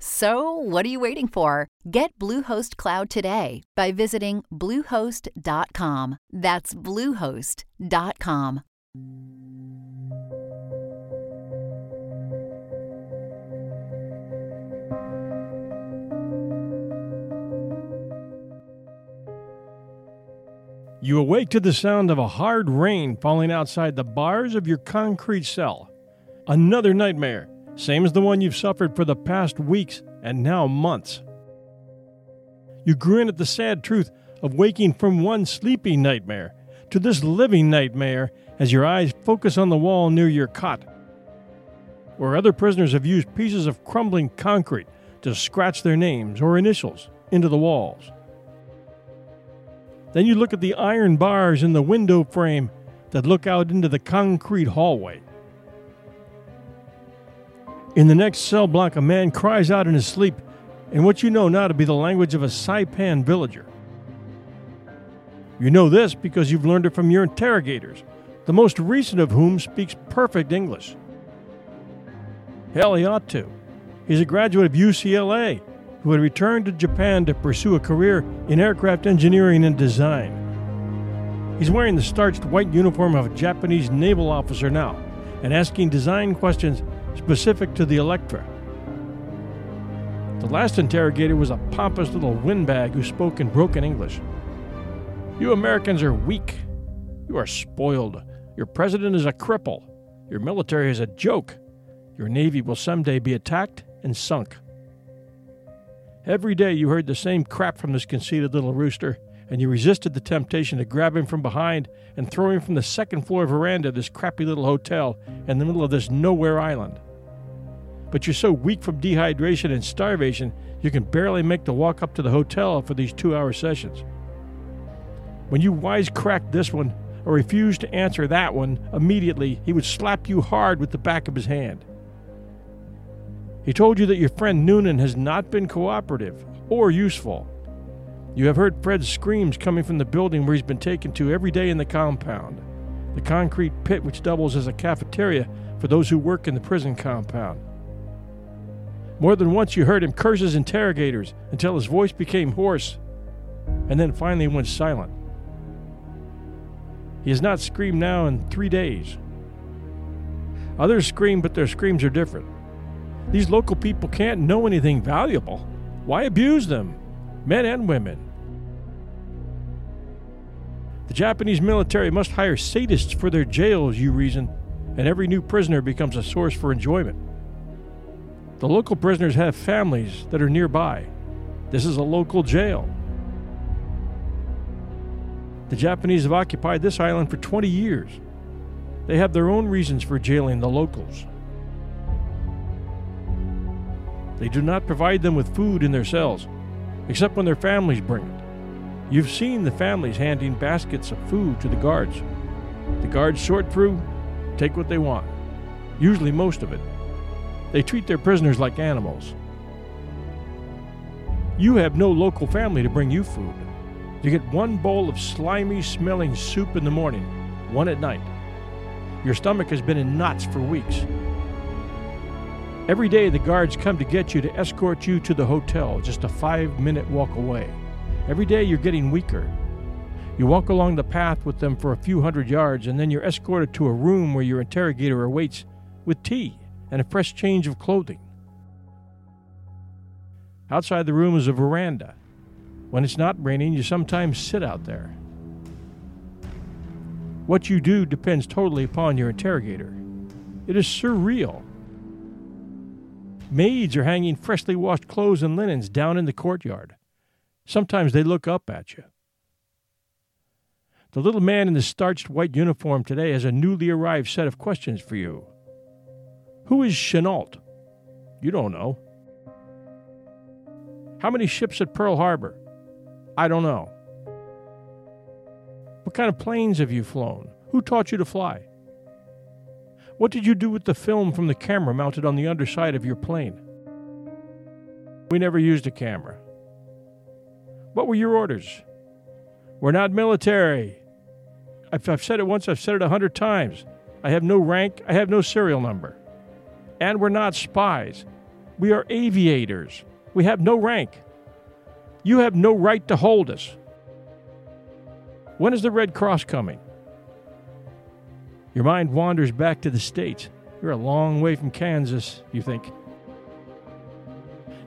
So, what are you waiting for? Get Bluehost Cloud today by visiting Bluehost.com. That's Bluehost.com. You awake to the sound of a hard rain falling outside the bars of your concrete cell. Another nightmare, same as the one you've suffered for the past weeks and now months. You grin at the sad truth of waking from one sleepy nightmare to this living nightmare as your eyes focus on the wall near your cot, where other prisoners have used pieces of crumbling concrete to scratch their names or initials into the walls. Then you look at the iron bars in the window frame that look out into the concrete hallway. In the next cell block, a man cries out in his sleep in what you know now to be the language of a Saipan villager. You know this because you've learned it from your interrogators, the most recent of whom speaks perfect English. Hell, he ought to. He's a graduate of UCLA who had returned to Japan to pursue a career in aircraft engineering and design. He's wearing the starched white uniform of a Japanese naval officer now and asking design questions specific to the Electra. The last interrogator was a pompous little windbag who spoke in broken English. You Americans are weak. You are spoiled. Your president is a cripple. Your military is a joke. Your navy will someday be attacked and sunk. Every day you heard the same crap from this conceited little rooster, and you resisted the temptation to grab him from behind and throw him from the second floor veranda of this crappy little hotel in the middle of this nowhere island. But you're so weak from dehydration and starvation, you can barely make the walk up to the hotel for these two hour sessions. When you wisecracked this one or refused to answer that one immediately, he would slap you hard with the back of his hand. He told you that your friend Noonan has not been cooperative or useful. You have heard Fred's screams coming from the building where he's been taken to every day in the compound, the concrete pit which doubles as a cafeteria for those who work in the prison compound. More than once you heard him curse his interrogators until his voice became hoarse and then finally went silent. He has not screamed now in three days. Others scream, but their screams are different. These local people can't know anything valuable. Why abuse them? Men and women. The Japanese military must hire sadists for their jails, you reason, and every new prisoner becomes a source for enjoyment. The local prisoners have families that are nearby. This is a local jail. The Japanese have occupied this island for 20 years. They have their own reasons for jailing the locals. They do not provide them with food in their cells, except when their families bring it. You've seen the families handing baskets of food to the guards. The guards sort through, take what they want, usually most of it. They treat their prisoners like animals. You have no local family to bring you food. You get one bowl of slimy smelling soup in the morning, one at night. Your stomach has been in knots for weeks. Every day, the guards come to get you to escort you to the hotel, just a five minute walk away. Every day, you're getting weaker. You walk along the path with them for a few hundred yards, and then you're escorted to a room where your interrogator awaits with tea and a fresh change of clothing. Outside the room is a veranda. When it's not raining, you sometimes sit out there. What you do depends totally upon your interrogator. It is surreal. Maids are hanging freshly washed clothes and linens down in the courtyard. Sometimes they look up at you. The little man in the starched white uniform today has a newly arrived set of questions for you. Who is Chennault? You don't know. How many ships at Pearl Harbor? I don't know. What kind of planes have you flown? Who taught you to fly? What did you do with the film from the camera mounted on the underside of your plane? We never used a camera. What were your orders? We're not military. I've, I've said it once, I've said it a hundred times. I have no rank, I have no serial number. And we're not spies. We are aviators. We have no rank. You have no right to hold us. When is the Red Cross coming? Your mind wanders back to the States. You're a long way from Kansas, you think.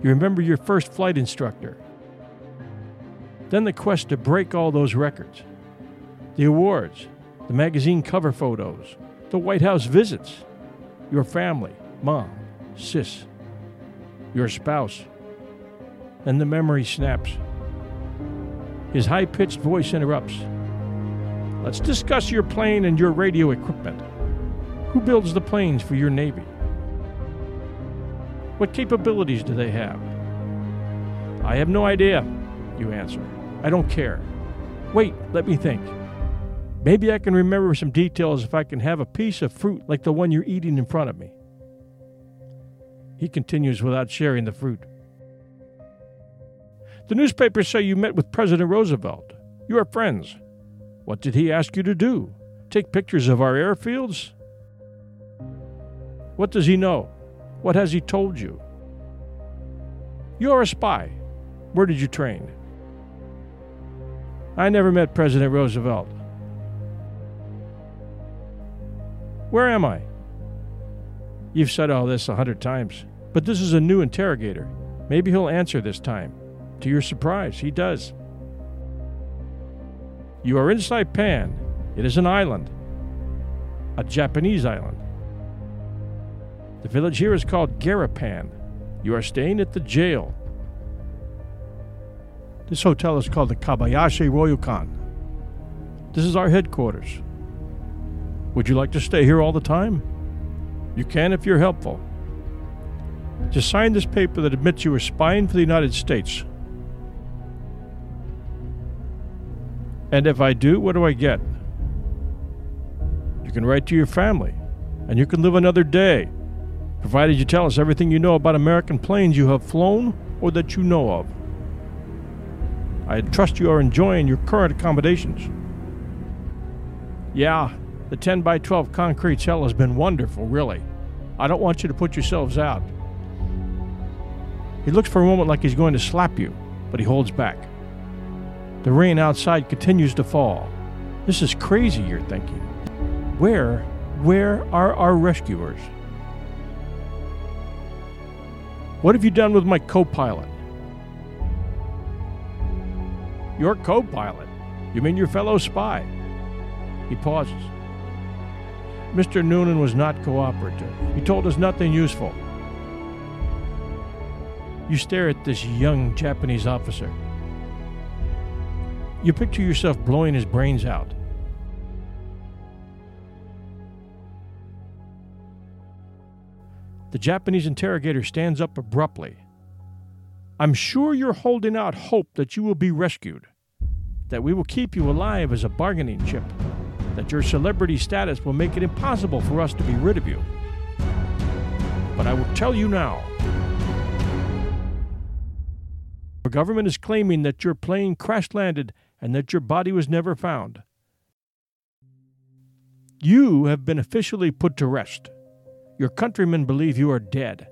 You remember your first flight instructor. Then the quest to break all those records. The awards, the magazine cover photos, the White House visits, your family, mom, sis, your spouse. and the memory snaps. His high pitched voice interrupts. Let's discuss your plane and your radio equipment. Who builds the planes for your Navy? What capabilities do they have? I have no idea, you answer. I don't care. Wait, let me think. Maybe I can remember some details if I can have a piece of fruit like the one you're eating in front of me. He continues without sharing the fruit. The newspapers say you met with President Roosevelt. You are friends. What did he ask you to do? Take pictures of our airfields? What does he know? What has he told you? You're a spy. Where did you train? I never met President Roosevelt. Where am I? You've said all this a hundred times, but this is a new interrogator. Maybe he'll answer this time. To your surprise, he does. You are in Saipan. It is an island, a Japanese island. The village here is called Garapan. You are staying at the jail. This hotel is called the Kobayashi Ryokan. This is our headquarters. Would you like to stay here all the time? You can if you're helpful. Just sign this paper that admits you are spying for the United States. And if I do, what do I get? You can write to your family, and you can live another day, provided you tell us everything you know about American planes you have flown or that you know of. I trust you are enjoying your current accommodations. Yeah, the 10 by 12 concrete cell has been wonderful, really. I don't want you to put yourselves out. He looks for a moment like he's going to slap you, but he holds back. The rain outside continues to fall. This is crazy, you're thinking. Where, where are our rescuers? What have you done with my co pilot? Your co pilot? You mean your fellow spy? He pauses. Mr. Noonan was not cooperative. He told us nothing useful. You stare at this young Japanese officer. You picture yourself blowing his brains out. The Japanese interrogator stands up abruptly. I'm sure you're holding out hope that you will be rescued, that we will keep you alive as a bargaining chip, that your celebrity status will make it impossible for us to be rid of you. But I will tell you now government is claiming that your plane crash landed and that your body was never found. You have been officially put to rest. Your countrymen believe you are dead.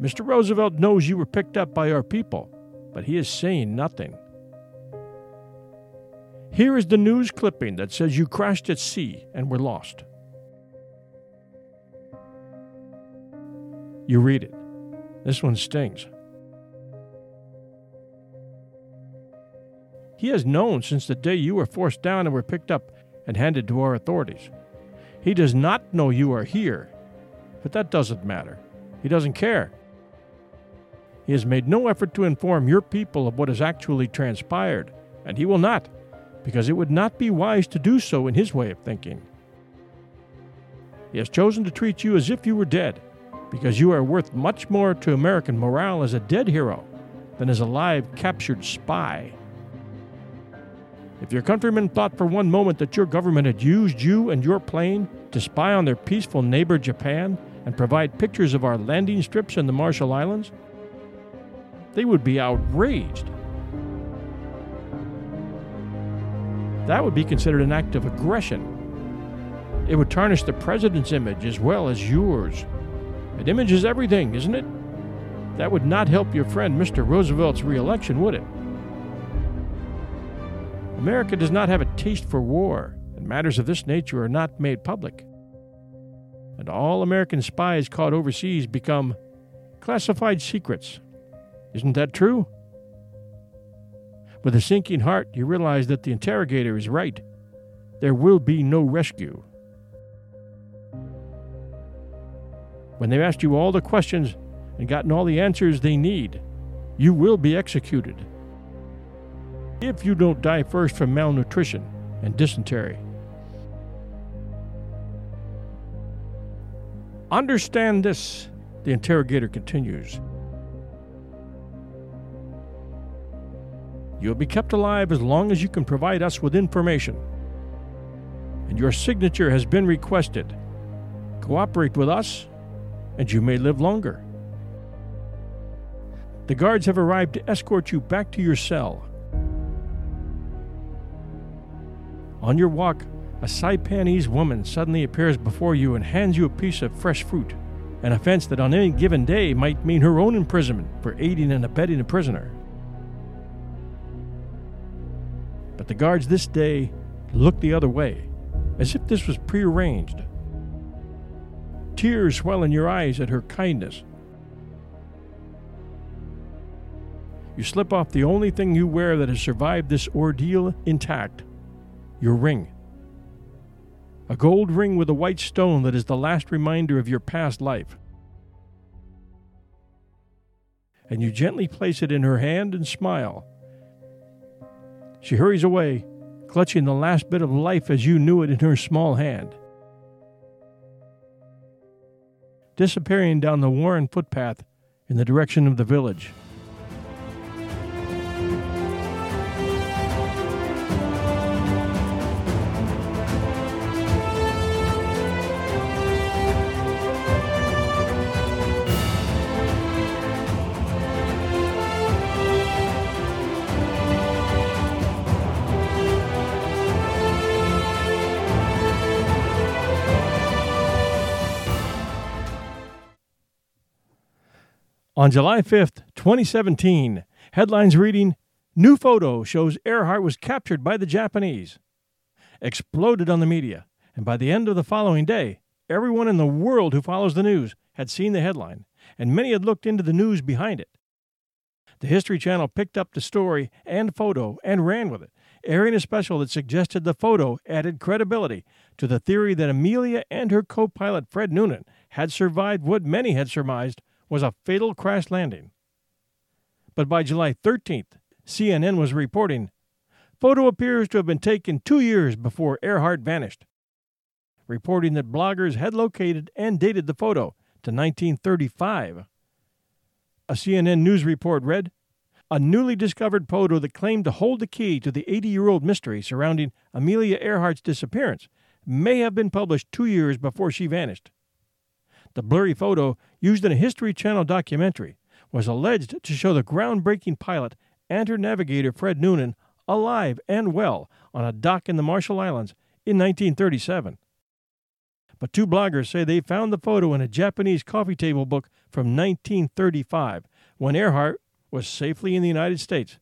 Mr. Roosevelt knows you were picked up by our people, but he is saying nothing. Here is the news clipping that says you crashed at sea and were lost. You read it. This one stings. He has known since the day you were forced down and were picked up and handed to our authorities. He does not know you are here, but that doesn't matter. He doesn't care. He has made no effort to inform your people of what has actually transpired, and he will not, because it would not be wise to do so in his way of thinking. He has chosen to treat you as if you were dead, because you are worth much more to American morale as a dead hero than as a live captured spy. If your countrymen thought for one moment that your government had used you and your plane to spy on their peaceful neighbor Japan and provide pictures of our landing strips in the Marshall Islands, they would be outraged. That would be considered an act of aggression. It would tarnish the president's image as well as yours. An image is everything, isn't it? That would not help your friend Mr. Roosevelt's reelection, would it? America does not have a taste for war, and matters of this nature are not made public. And all American spies caught overseas become classified secrets. Isn't that true? With a sinking heart, you realize that the interrogator is right. There will be no rescue. When they've asked you all the questions and gotten all the answers they need, you will be executed if you don't die first from malnutrition and dysentery. Understand this, the interrogator continues. You'll be kept alive as long as you can provide us with information. And your signature has been requested. Cooperate with us, and you may live longer. The guards have arrived to escort you back to your cell. On your walk, a Saipanese woman suddenly appears before you and hands you a piece of fresh fruit, an offense that on any given day might mean her own imprisonment for aiding and abetting a prisoner. But the guards this day look the other way, as if this was prearranged. Tears swell in your eyes at her kindness. You slip off the only thing you wear that has survived this ordeal intact your ring. A gold ring with a white stone that is the last reminder of your past life. And you gently place it in her hand and smile. She hurries away, clutching the last bit of life as you knew it in her small hand. Disappearing down the worn footpath in the direction of the village. On July 5th, 2017, headlines reading New photo shows Earhart was captured by the Japanese. Exploded on the media, and by the end of the following day, everyone in the world who follows the news had seen the headline, and many had looked into the news behind it. The History Channel picked up the story and photo and ran with it, airing a special that suggested the photo added credibility to the theory that Amelia and her co pilot Fred Noonan had survived what many had surmised was a fatal crash landing. But by July 13th, CNN was reporting photo appears to have been taken two years before Earhart vanished, reporting that bloggers had located and dated the photo to 1935. A CNN news report read, a newly discovered photo that claimed to hold the key to the 80 year old mystery surrounding Amelia Earhart's disappearance may have been published two years before she vanished. The blurry photo, used in a History Channel documentary, was alleged to show the groundbreaking pilot and her navigator Fred Noonan alive and well on a dock in the Marshall Islands in 1937. But two bloggers say they found the photo in a Japanese coffee table book from 1935 when Earhart was safely in the United States.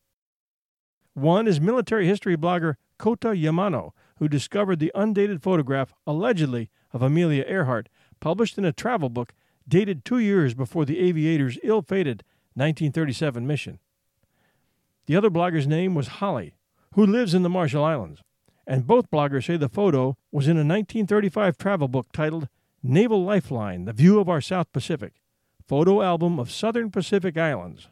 One is military history blogger Kota Yamano, who discovered the undated photograph, allegedly, of Amelia Earhart published in a travel book dated two years before the aviator's ill fated 1937 mission. The other blogger's name was Holly, who lives in the Marshall Islands, and both bloggers say the photo was in a 1935 travel book titled Naval Lifeline The View of Our South Pacific, photo album of southern Pacific islands.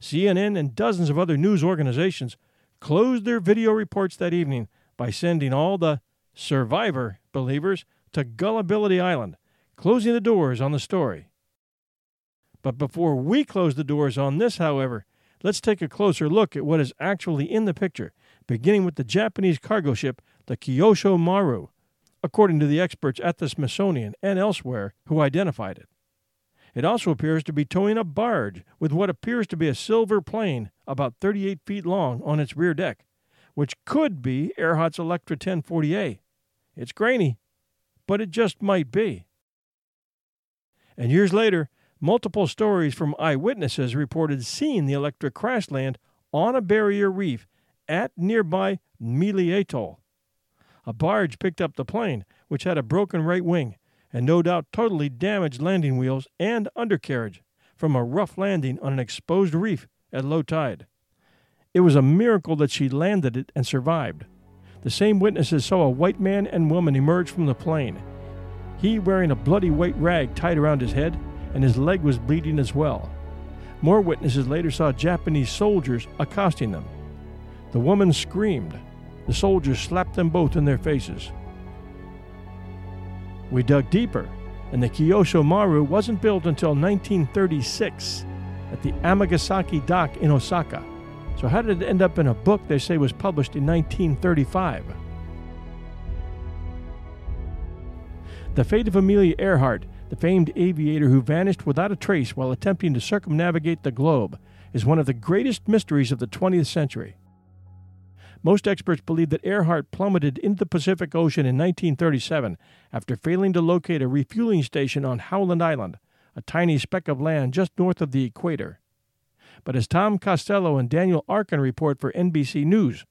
CNN and dozens of other news organizations closed their video reports that evening by sending all the survivor believers to Gullibility Island, closing the doors on the story. But before we close the doors on this, however, let's take a closer look at what is actually in the picture, beginning with the Japanese cargo ship, the Kyosho Maru, according to the experts at the Smithsonian and elsewhere who identified it. It also appears to be towing a barge with what appears to be a silver plane about 38 feet long on its rear deck, which could be Earhart's Electra 1040A. It's grainy, but it just might be. And years later, multiple stories from eyewitnesses reported seeing the Electra crash land on a barrier reef at nearby Mili Atoll. A barge picked up the plane, which had a broken right wing and no doubt totally damaged landing wheels and undercarriage from a rough landing on an exposed reef at low tide. It was a miracle that she landed it and survived. The same witnesses saw a white man and woman emerge from the plane. He wearing a bloody white rag tied around his head, and his leg was bleeding as well. More witnesses later saw Japanese soldiers accosting them. The woman screamed. The soldiers slapped them both in their faces. We dug deeper, and the Kyosho Maru wasn't built until 1936 at the Amagasaki dock in Osaka. So, how did it end up in a book they say was published in 1935? The fate of Amelia Earhart, the famed aviator who vanished without a trace while attempting to circumnavigate the globe, is one of the greatest mysteries of the 20th century. Most experts believe that Earhart plummeted into the Pacific Ocean in 1937 after failing to locate a refueling station on Howland Island, a tiny speck of land just north of the equator. But as Tom Costello and Daniel Arkin report for NBC News,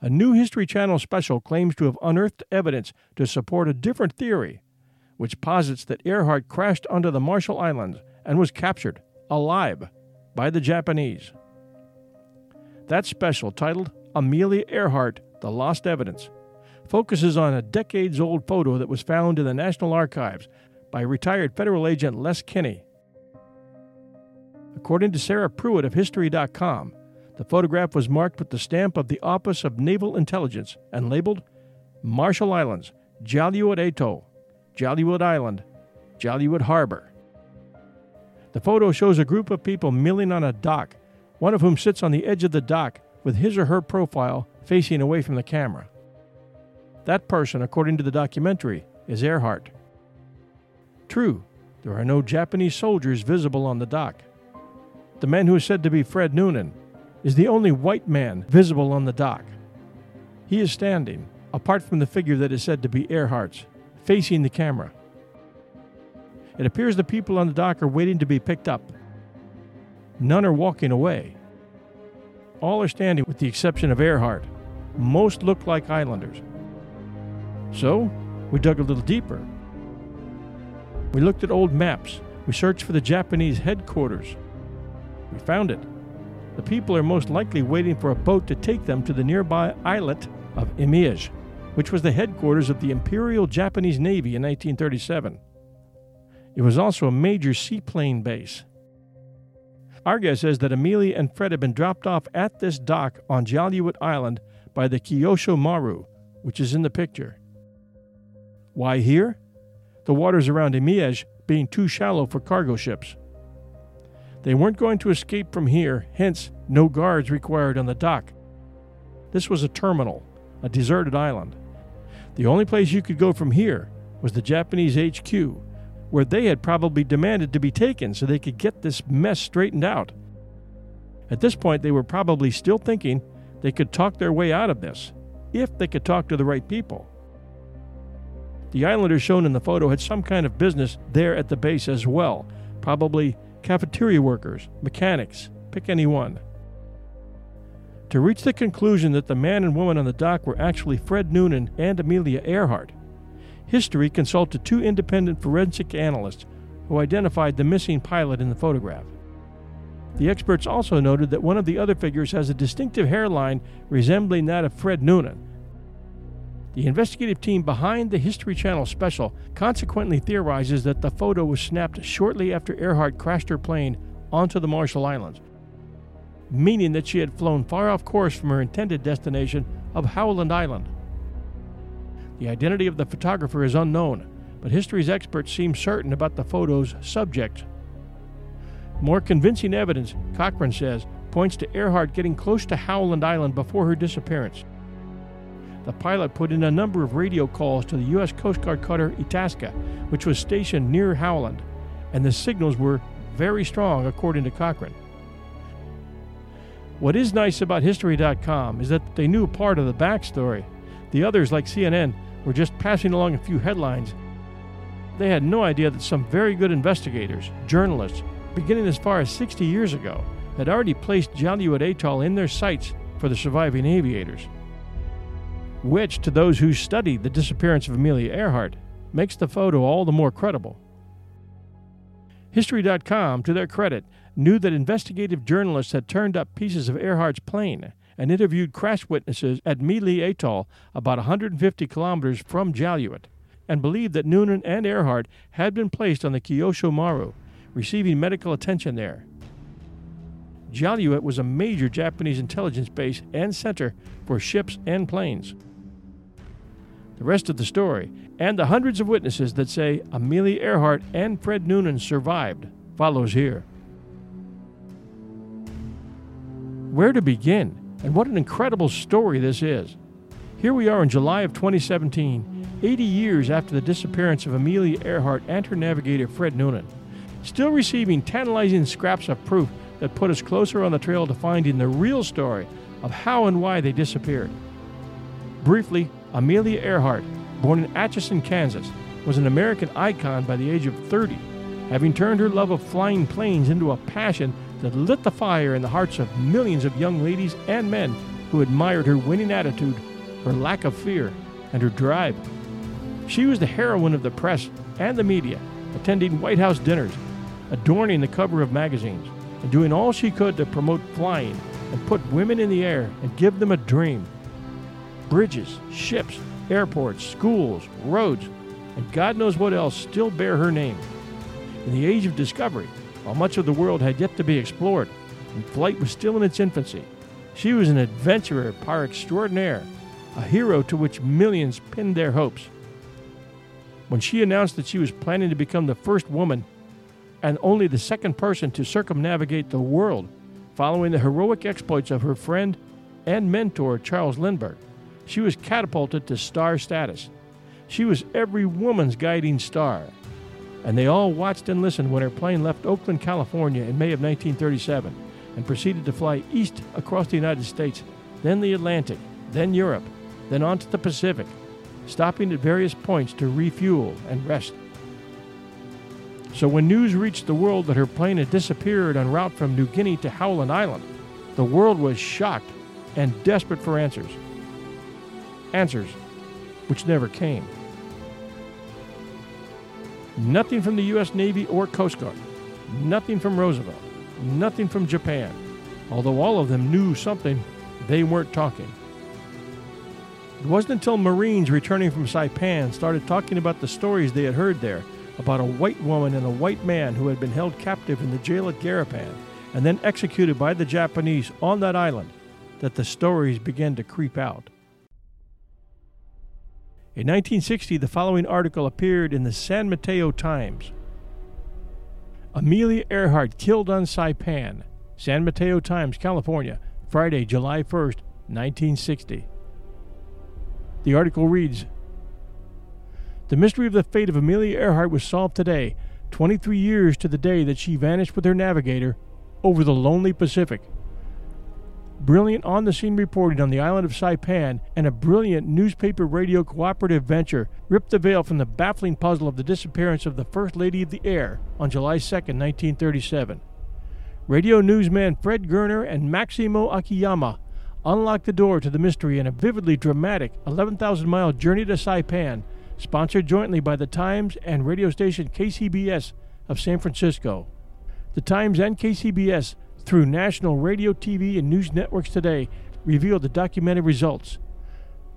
a new History Channel special claims to have unearthed evidence to support a different theory, which posits that Earhart crashed onto the Marshall Islands and was captured, alive, by the Japanese. That special, titled Amelia Earhart, The Lost Evidence, focuses on a decades old photo that was found in the National Archives by retired federal agent Les Kinney. According to Sarah Pruitt of History.com, the photograph was marked with the stamp of the Office of Naval Intelligence and labeled Marshall Islands, Jaluit Atoll, Jaluit Island, Jaluit Harbor. The photo shows a group of people milling on a dock, one of whom sits on the edge of the dock with his or her profile facing away from the camera. That person, according to the documentary, is Earhart. True, there are no Japanese soldiers visible on the dock. The man who is said to be Fred Noonan is the only white man visible on the dock. He is standing, apart from the figure that is said to be Earhart's, facing the camera. It appears the people on the dock are waiting to be picked up. None are walking away. All are standing with the exception of Earhart. Most look like islanders. So, we dug a little deeper. We looked at old maps. We searched for the Japanese headquarters. We found it. The people are most likely waiting for a boat to take them to the nearby islet of Image, which was the headquarters of the Imperial Japanese Navy in 1937. It was also a major seaplane base. Guess is that Amelia and Fred had been dropped off at this dock on Jaluit Island by the Kyosho Maru, which is in the picture. Why here? The waters around Image being too shallow for cargo ships. They weren't going to escape from here, hence, no guards required on the dock. This was a terminal, a deserted island. The only place you could go from here was the Japanese HQ, where they had probably demanded to be taken so they could get this mess straightened out. At this point, they were probably still thinking they could talk their way out of this, if they could talk to the right people. The islanders shown in the photo had some kind of business there at the base as well, probably cafeteria workers, mechanics, pick any one. To reach the conclusion that the man and woman on the dock were actually Fred Noonan and Amelia Earhart, History consulted two independent forensic analysts who identified the missing pilot in the photograph. The experts also noted that one of the other figures has a distinctive hairline resembling that of Fred Noonan. The investigative team behind the History Channel special consequently theorizes that the photo was snapped shortly after Earhart crashed her plane onto the Marshall Islands, meaning that she had flown far off course from her intended destination of Howland Island. The identity of the photographer is unknown, but history's experts seem certain about the photo's subject. More convincing evidence, Cochrane says, points to Earhart getting close to Howland Island before her disappearance the pilot put in a number of radio calls to the U.S. Coast Guard cutter Itasca, which was stationed near Howland, and the signals were very strong, according to Cochrane. What is nice about History.com is that they knew part of the backstory. The others, like CNN, were just passing along a few headlines. They had no idea that some very good investigators, journalists, beginning as far as 60 years ago, had already placed Jaluit Atoll in their sights for the surviving aviators which, to those who study the disappearance of Amelia Earhart, makes the photo all the more credible. History.com, to their credit, knew that investigative journalists had turned up pieces of Earhart's plane and interviewed crash witnesses at Mili Atoll, about 150 kilometers from Jaluit, and believed that Noonan and Earhart had been placed on the Kyosho Maru, receiving medical attention there. Jaluit was a major Japanese intelligence base and center for ships and planes. The rest of the story, and the hundreds of witnesses that say Amelia Earhart and Fred Noonan survived, follows here. Where to begin, and what an incredible story this is. Here we are in July of 2017, 80 years after the disappearance of Amelia Earhart and her navigator Fred Noonan, still receiving tantalizing scraps of proof that put us closer on the trail to finding the real story of how and why they disappeared. Briefly, Amelia Earhart, born in Atchison, Kansas, was an American icon by the age of 30, having turned her love of flying planes into a passion that lit the fire in the hearts of millions of young ladies and men who admired her winning attitude, her lack of fear, and her drive. She was the heroine of the press and the media, attending White House dinners, adorning the cover of magazines, and doing all she could to promote flying and put women in the air and give them a dream bridges, ships, airports, schools, roads, and God knows what else still bear her name. In the age of discovery, while much of the world had yet to be explored, and flight was still in its infancy, she was an adventurer par extraordinaire, a hero to which millions pinned their hopes. When she announced that she was planning to become the first woman and only the second person to circumnavigate the world, following the heroic exploits of her friend and mentor Charles Lindbergh, she was catapulted to star status. She was every woman's guiding star. And they all watched and listened when her plane left Oakland, California in May of 1937 and proceeded to fly east across the United States, then the Atlantic, then Europe, then on to the Pacific, stopping at various points to refuel and rest. So when news reached the world that her plane had disappeared en route from New Guinea to Howland Island, the world was shocked and desperate for answers answers which never came. Nothing from the U.S. Navy or Coast Guard, nothing from Roosevelt, nothing from Japan. Although all of them knew something, they weren't talking. It wasn't until Marines returning from Saipan started talking about the stories they had heard there about a white woman and a white man who had been held captive in the jail at Garapan and then executed by the Japanese on that island that the stories began to creep out. In 1960, the following article appeared in the San Mateo Times. Amelia Earhart killed on Saipan, San Mateo Times, California, Friday, July 1st, 1960. The article reads The mystery of the fate of Amelia Earhart was solved today, 23 years to the day that she vanished with her navigator over the lonely Pacific brilliant on the scene reporting on the island of Saipan, and a brilliant newspaper radio cooperative venture ripped the veil from the baffling puzzle of the disappearance of the First Lady of the Air on July 2, 1937. Radio newsman Fred Goerner and Maximo Akiyama unlocked the door to the mystery in a vividly dramatic 11,000 mile journey to Saipan, sponsored jointly by the Times and radio station KCBS of San Francisco. The Times and KCBS through national radio, TV, and news networks today revealed the documented results.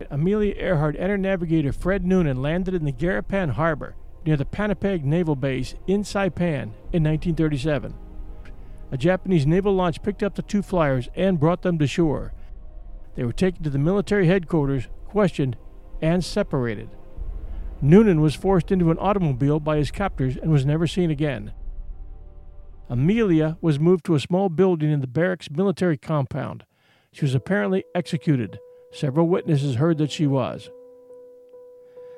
Amelia Earhart and her navigator Fred Noonan landed in the Garapan Harbor near the Tanapag Naval Base in Saipan in 1937. A Japanese naval launch picked up the two flyers and brought them to shore. They were taken to the military headquarters, questioned, and separated. Noonan was forced into an automobile by his captors and was never seen again. Amelia was moved to a small building in the barracks military compound. She was apparently executed. Several witnesses heard that she was.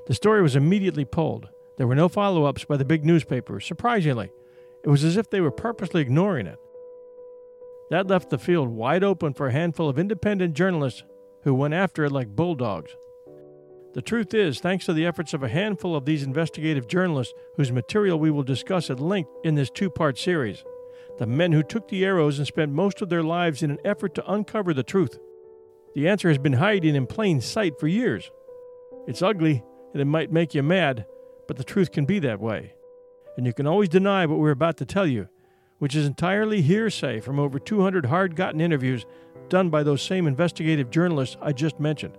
The story was immediately pulled. There were no follow ups by the big newspapers. Surprisingly, it was as if they were purposely ignoring it. That left the field wide open for a handful of independent journalists who went after it like bulldogs. The truth is, thanks to the efforts of a handful of these investigative journalists whose material we will discuss at length in this two part series, the men who took the arrows and spent most of their lives in an effort to uncover the truth. The answer has been hiding in plain sight for years. It's ugly and it might make you mad, but the truth can be that way. And you can always deny what we're about to tell you, which is entirely hearsay from over 200 hard gotten interviews done by those same investigative journalists I just mentioned.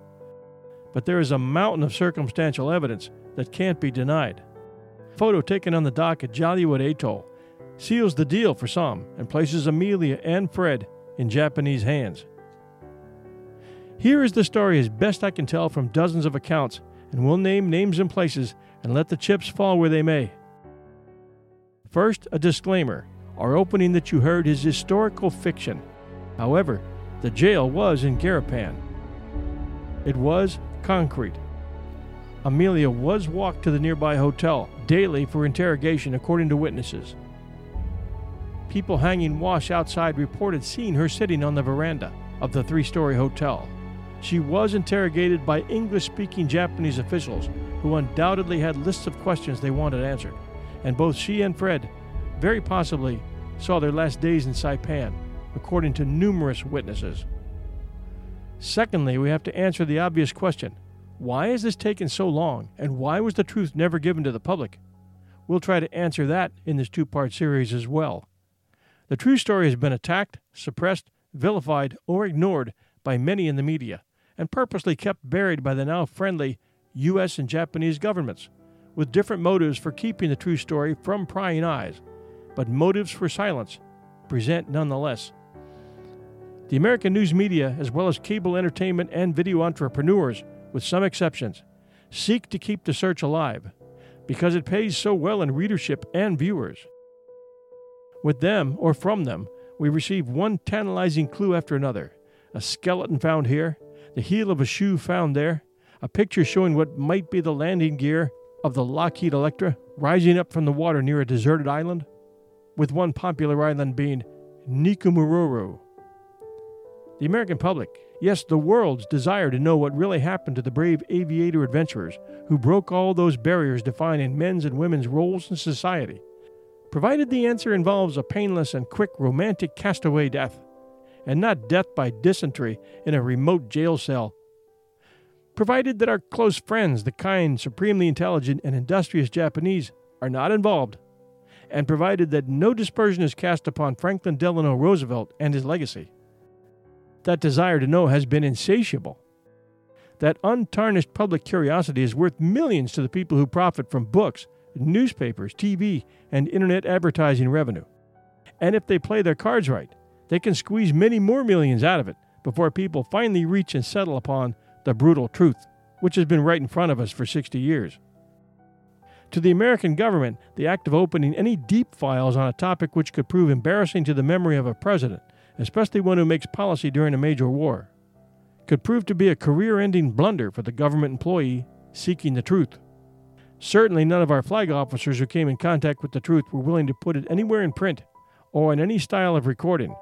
But there is a mountain of circumstantial evidence that can't be denied. Photo taken on the dock at Jaluit Atoll seals the deal for some and places Amelia and Fred in Japanese hands. Here is the story as best I can tell from dozens of accounts, and we'll name names and places and let the chips fall where they may. First, a disclaimer our opening that you heard is historical fiction. However, the jail was in Garapan. It was concrete. Amelia was walked to the nearby hotel daily for interrogation, according to witnesses. People hanging wash outside reported seeing her sitting on the veranda of the three story hotel. She was interrogated by English speaking Japanese officials who undoubtedly had lists of questions they wanted answered, and both she and Fred very possibly saw their last days in Saipan, according to numerous witnesses. Secondly, we have to answer the obvious question why has this taken so long, and why was the truth never given to the public? We'll try to answer that in this two part series as well. The true story has been attacked, suppressed, vilified, or ignored by many in the media, and purposely kept buried by the now friendly U.S. and Japanese governments, with different motives for keeping the true story from prying eyes, but motives for silence present nonetheless. The American news media, as well as cable entertainment and video entrepreneurs, with some exceptions, seek to keep the search alive because it pays so well in readership and viewers. With them, or from them, we receive one tantalizing clue after another a skeleton found here, the heel of a shoe found there, a picture showing what might be the landing gear of the Lockheed Electra rising up from the water near a deserted island, with one popular island being Nikumaroro. The American public, yes, the world's desire to know what really happened to the brave aviator adventurers who broke all those barriers defining men's and women's roles in society, provided the answer involves a painless and quick romantic castaway death, and not death by dysentery in a remote jail cell. Provided that our close friends, the kind, supremely intelligent, and industrious Japanese, are not involved, and provided that no dispersion is cast upon Franklin Delano Roosevelt and his legacy. That desire to know has been insatiable. That untarnished public curiosity is worth millions to the people who profit from books, newspapers, TV, and internet advertising revenue. And if they play their cards right, they can squeeze many more millions out of it before people finally reach and settle upon the brutal truth, which has been right in front of us for 60 years. To the American government, the act of opening any deep files on a topic which could prove embarrassing to the memory of a president especially one who makes policy during a major war, could prove to be a career ending blunder for the government employee seeking the truth. Certainly, none of our flag officers who came in contact with the truth were willing to put it anywhere in print or in any style of recording.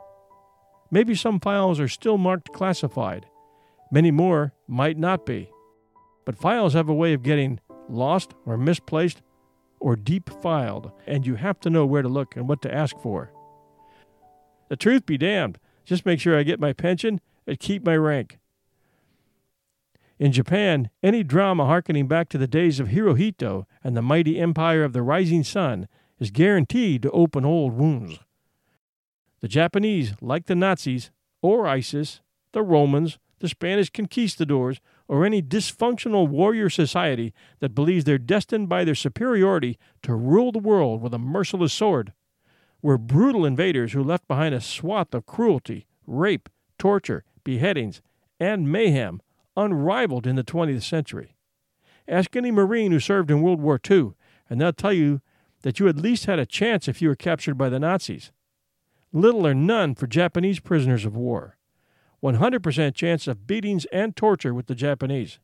Maybe some files are still marked classified, many more might not be. But files have a way of getting lost or misplaced or deep filed, and you have to know where to look and what to ask for. The truth be damned. Just make sure I get my pension and keep my rank. In Japan, any drama harkening back to the days of Hirohito and the mighty empire of the rising sun is guaranteed to open old wounds. The Japanese, like the Nazis, or ISIS, the Romans, the Spanish conquistadors, or any dysfunctional warrior society that believes they're destined by their superiority to rule the world with a merciless sword. We're brutal invaders who left behind a swath of cruelty, rape, torture, beheadings, and mayhem unrivaled in the 20th century. Ask any Marine who served in World War II, and they'll tell you that you at least had a chance if you were captured by the Nazis. Little or none for Japanese prisoners of war. 100% chance of beatings and torture with the Japanese.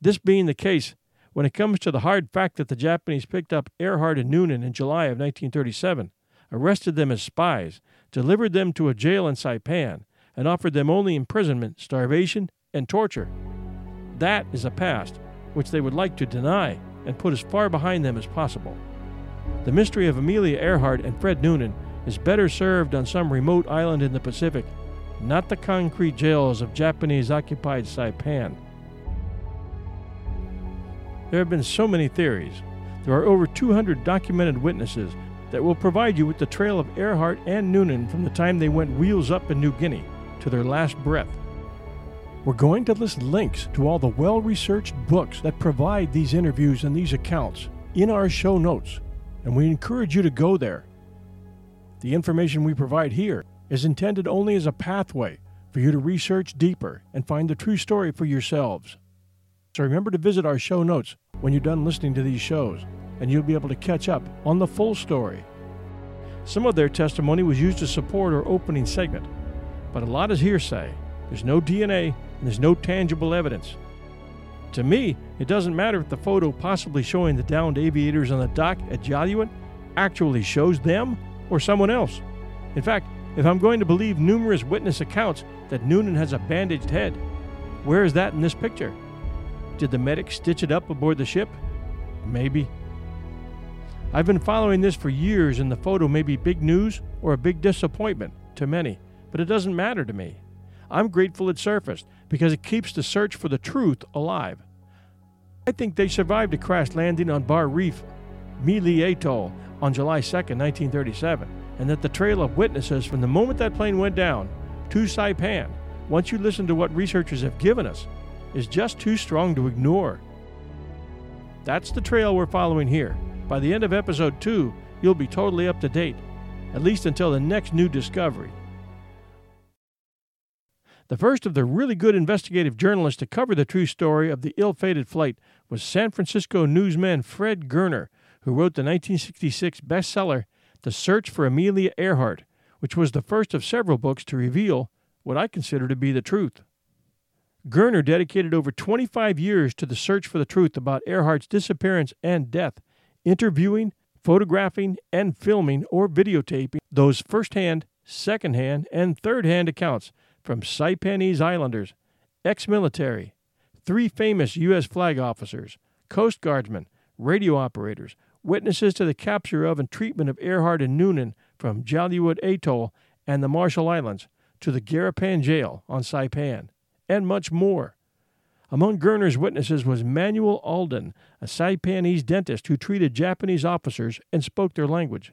This being the case, when it comes to the hard fact that the Japanese picked up Earhart and Noonan in July of 1937, arrested them as spies, delivered them to a jail in Saipan, and offered them only imprisonment, starvation, and torture. That is a past which they would like to deny and put as far behind them as possible. The mystery of Amelia Earhart and Fred Noonan is better served on some remote island in the Pacific, not the concrete jails of Japanese occupied Saipan. There have been so many theories. There are over 200 documented witnesses that will provide you with the trail of Earhart and Noonan from the time they went wheels up in New Guinea to their last breath. We're going to list links to all the well researched books that provide these interviews and these accounts in our show notes, and we encourage you to go there. The information we provide here is intended only as a pathway for you to research deeper and find the true story for yourselves. So remember to visit our show notes when you're done listening to these shows, and you'll be able to catch up on the full story. Some of their testimony was used to support our opening segment, but a lot is hearsay. There's no DNA and there's no tangible evidence. To me, it doesn't matter if the photo possibly showing the downed aviators on the dock at Jaluit actually shows them or someone else. In fact, if I'm going to believe numerous witness accounts that Noonan has a bandaged head, where is that in this picture? Did the medic stitch it up aboard the ship? Maybe. I've been following this for years, and the photo may be big news or a big disappointment to many, but it doesn't matter to me. I'm grateful it surfaced because it keeps the search for the truth alive. I think they survived a crash landing on Bar Reef, Mili Atoll, on July 2, 1937, and that the trail of witnesses from the moment that plane went down to Saipan, once you listen to what researchers have given us, is just too strong to ignore. That's the trail we're following here. By the end of episode 2, you'll be totally up to date, at least until the next new discovery. The first of the really good investigative journalists to cover the true story of the ill fated flight was San Francisco newsman Fred Goerner, who wrote the 1966 bestseller The Search for Amelia Earhart, which was the first of several books to reveal what I consider to be the truth. Goerner dedicated over 25 years to the search for the truth about Earhart's disappearance and death, interviewing, photographing, and filming or videotaping those first hand, second hand, and third hand accounts from Saipanese islanders, ex military, three famous U.S. flag officers, Coast Guardsmen, radio operators, witnesses to the capture of and treatment of Earhart and Noonan from Jaluit Atoll and the Marshall Islands to the Garapan Jail on Saipan, and much more. Among Goerner's witnesses was Manuel Aldan, a Saipanese dentist who treated Japanese officers and spoke their language.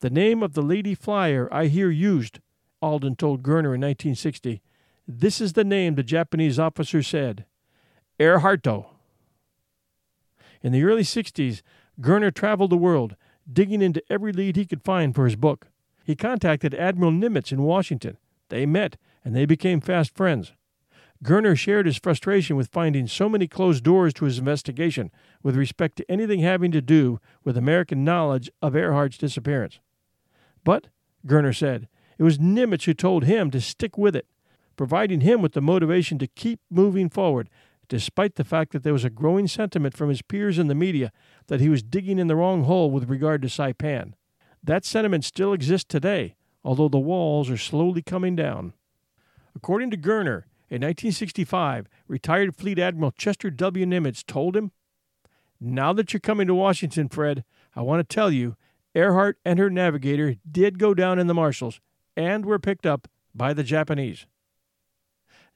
The name of the lady flyer I hear used Aldan told Goerner in 1960. This is the name the Japanese officer said Earharto. In the early 60s, Goerner traveled the world, digging into every lead he could find for his book. He contacted Admiral Nimitz in Washington. They met, and they became fast friends. Goerner shared his frustration with finding so many closed doors to his investigation with respect to anything having to do with American knowledge of Earhart's disappearance. But, Goerner said, it was Nimitz who told him to stick with it, providing him with the motivation to keep moving forward, despite the fact that there was a growing sentiment from his peers in the media that he was digging in the wrong hole with regard to Saipan. That sentiment still exists today, although the walls are slowly coming down. According to Goerner, in 1965, retired Fleet Admiral Chester W. Nimitz told him, Now that you're coming to Washington, Fred, I want to tell you Earhart and her navigator did go down in the Marshalls and were picked up by the Japanese.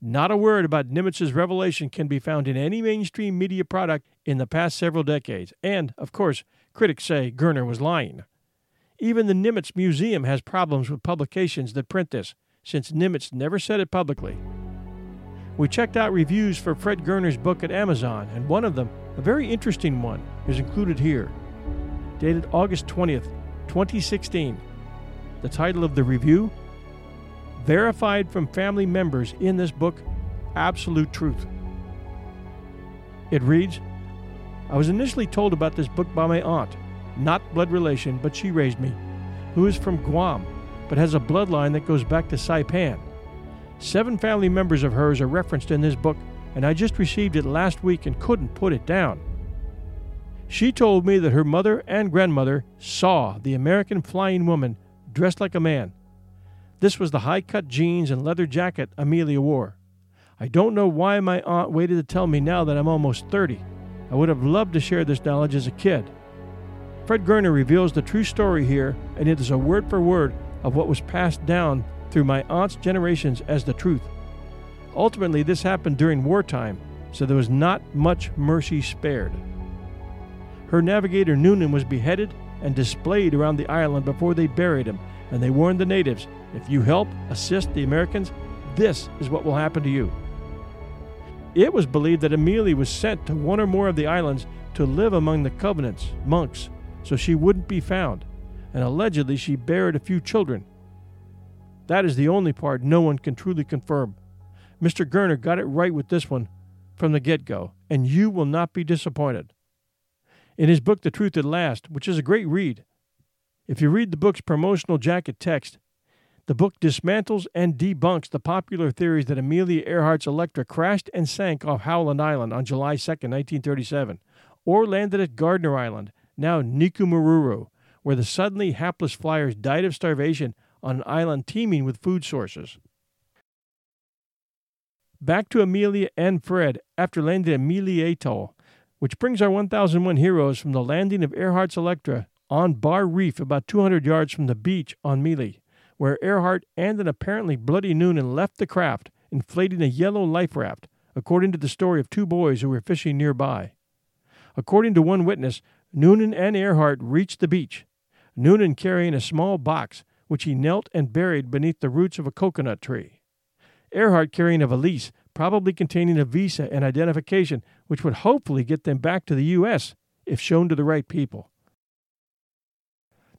Not a word about Nimitz's revelation can be found in any mainstream media product in the past several decades, and, of course, critics say Goerner was lying. Even the Nimitz Museum has problems with publications that print this, since Nimitz never said it publicly. We checked out reviews for Fred Goerner's book at Amazon, and one of them, a very interesting one, is included here. Dated August 20th, 2016. The title of the review Verified from family members in this book, Absolute Truth. It reads I was initially told about this book by my aunt, not blood relation, but she raised me, who is from Guam, but has a bloodline that goes back to Saipan. Seven family members of hers are referenced in this book, and I just received it last week and couldn't put it down. She told me that her mother and grandmother saw the American flying woman dressed like a man. This was the high cut jeans and leather jacket Amelia wore. I don't know why my aunt waited to tell me now that I'm almost 30. I would have loved to share this knowledge as a kid. Fred Goerner reveals the true story here, and it is a word for word of what was passed down through my aunt's generations as the truth. Ultimately, this happened during wartime, so there was not much mercy spared. Her navigator Noonan was beheaded and displayed around the island before they buried him, and they warned the natives if you help assist the Americans, this is what will happen to you. It was believed that Amelia was sent to one or more of the islands to live among the Covenants, monks, so she wouldn't be found, and allegedly she buried a few children. That is the only part no one can truly confirm. Mr. Goerner got it right with this one from the get go, and you will not be disappointed in his book The Truth at Last, which is a great read. If you read the book's promotional jacket text, the book dismantles and debunks the popular theories that Amelia Earhart's Electra crashed and sank off Howland Island on July 2, 1937, or landed at Gardner Island, now Nikumaroro, where the suddenly hapless flyers died of starvation on an island teeming with food sources. Back to Amelia and Fred after landing at Mili Atoll which brings our 1001 heroes from the landing of Earhart's Electra on Bar Reef about 200 yards from the beach on Mili, where Earhart and an apparently bloody Noonan left the craft, inflating a yellow life raft, according to the story of two boys who were fishing nearby. According to one witness, Noonan and Earhart reached the beach, Noonan carrying a small box, which he knelt and buried beneath the roots of a coconut tree. Earhart carrying a valise probably containing a visa and identification, which would hopefully get them back to the U.S. if shown to the right people.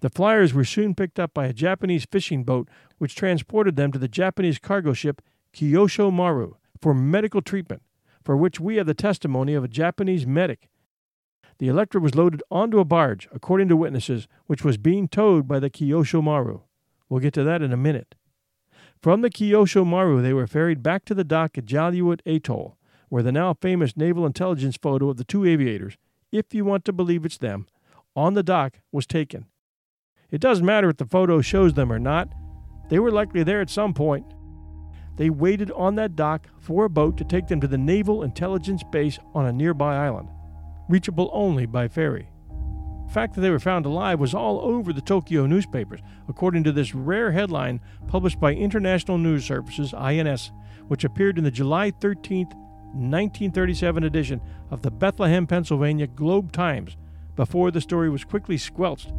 The flyers were soon picked up by a Japanese fishing boat, which transported them to the Japanese cargo ship Koshu Maru for medical treatment, for which we have the testimony of a Japanese medic. The Electra was loaded onto a barge, according to witnesses, which was being towed by the Koshu Maru. We'll get to that in a minute. From the Koshu Maru, they were ferried back to the dock at Jaluit Atoll, where the now famous naval intelligence photo of the two aviators, if you want to believe it's them, on the dock was taken. It doesn't matter if the photo shows them or not, they were likely there at some point. They waited on that dock for a boat to take them to the Naval Intelligence Base on a nearby island, reachable only by ferry. The fact that they were found alive was all over the Tokyo newspapers, according to this rare headline published by International News Services, INS, which appeared in the July 13, 1937 edition of the Bethlehem, Pennsylvania Globe Times, before the story was quickly squelched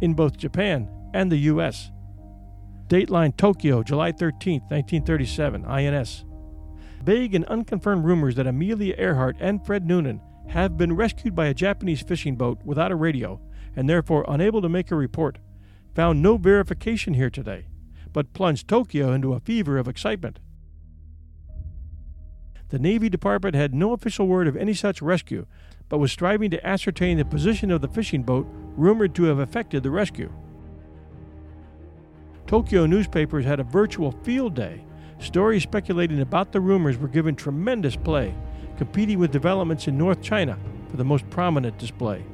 in both Japan and the U.S. Dateline Tokyo, July 13, 1937, INS. Vague and unconfirmed rumors that Amelia Earhart and Fred Noonan have been rescued by a Japanese fishing boat without a radio and therefore unable to make a report, found no verification here today, but plunged Tokyo into a fever of excitement. The Navy Department had no official word of any such rescue, but was striving to ascertain the position of the fishing boat rumored to have effected the rescue. Tokyo newspapers had a virtual field day. Stories speculating about the rumors were given tremendous play, competing with developments in North China for the most prominent display.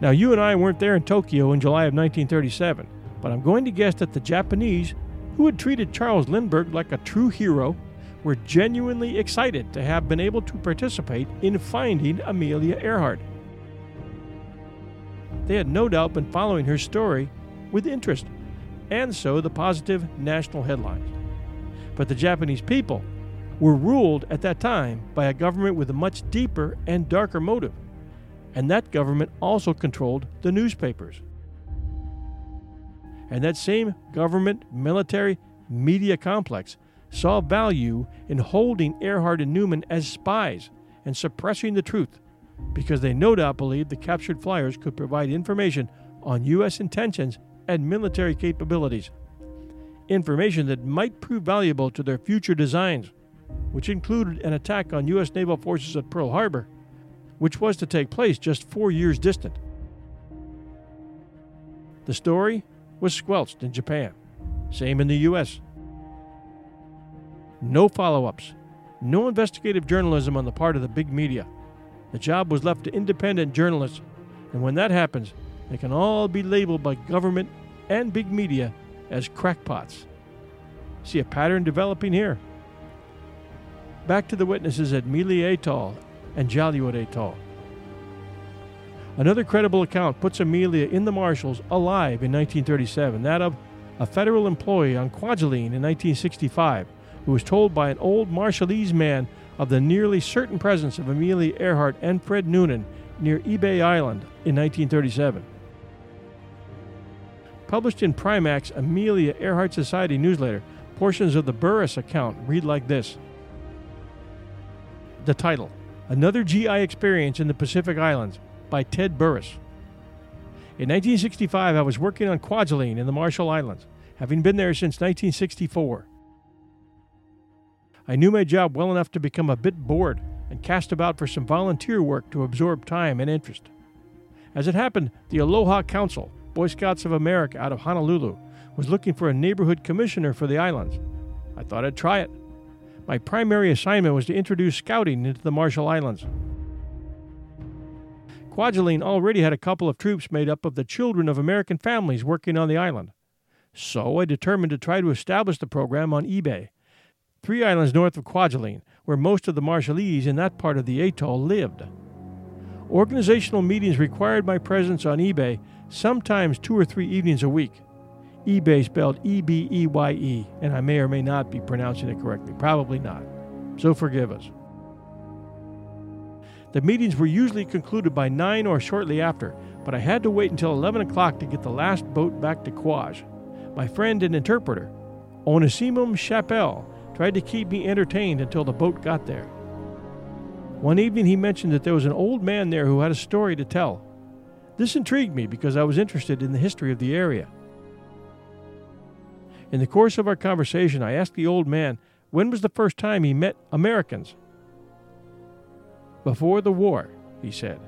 Now, you and I weren't there in Tokyo in July of 1937, but I'm going to guess that the Japanese, who had treated Charles Lindbergh like a true hero, were genuinely excited to have been able to participate in finding Amelia Earhart. They had no doubt been following her story with interest, and so the positive national headlines. But the Japanese people were ruled at that time by a government with a much deeper and darker motive, and that government also controlled the newspapers. And that same government, military, media complex saw value in holding Earhart and Newman as spies and suppressing the truth because they no doubt believed the captured flyers could provide information on U.S. intentions and military capabilities. Information that might prove valuable to their future designs, which included an attack on U.S. naval forces at Pearl Harbor, which was to take place just four years distant. The story was squelched in Japan, same in the U.S. No follow ups, no investigative journalism on the part of the big media. The job was left to independent journalists, and when that happens, they can all be labeled by government and big media as crackpots. See a pattern developing here. Back to the witnesses at Mili Atoll and Jaluit Atoll. Another credible account puts Amelia in the Marshalls alive in 1937, that of a federal employee on Kwajalein in 1965 who was told by an old Marshallese man of the nearly certain presence of Amelia Earhart and Fred Noonan near Ebeye Island in 1937. Published in Prymak's Amelia Earhart Society newsletter, portions of the Burris account read like this The title Another GI Experience in the Pacific Islands by Ted Burris. In 1965, I was working on Kwajalein in the Marshall Islands, having been there since 1964. I knew my job well enough to become a bit bored and cast about for some volunteer work to absorb time and interest. As it happened, the Aloha Council, Boy Scouts of America out of Honolulu, was looking for a neighborhood commissioner for the islands. I thought I'd try it. My primary assignment was to introduce scouting into the Marshall Islands. Kwajalein already had a couple of troops made up of the children of American families working on the island. So I determined to try to establish the program on Ebeye three islands north of Kwajalein, where most of the Marshallese in that part of the atoll lived. Organizational meetings required my presence on Ebeye, sometimes two or three evenings a week. Ebeye spelled E B E Y E, and I may or may not be pronouncing it correctly. Probably not. So forgive us. The meetings were usually concluded by 9 or shortly after, but I had to wait until 11 o'clock to get the last boat back to Kwaj. My friend and interpreter, Onesimum Chappelle, tried to keep me entertained until the boat got there. One evening he mentioned that there was an old man there who had a story to tell. This intrigued me because I was interested in the history of the area. In the course of our conversation, I asked the old man when was the first time he met Americans. Before the war, he said.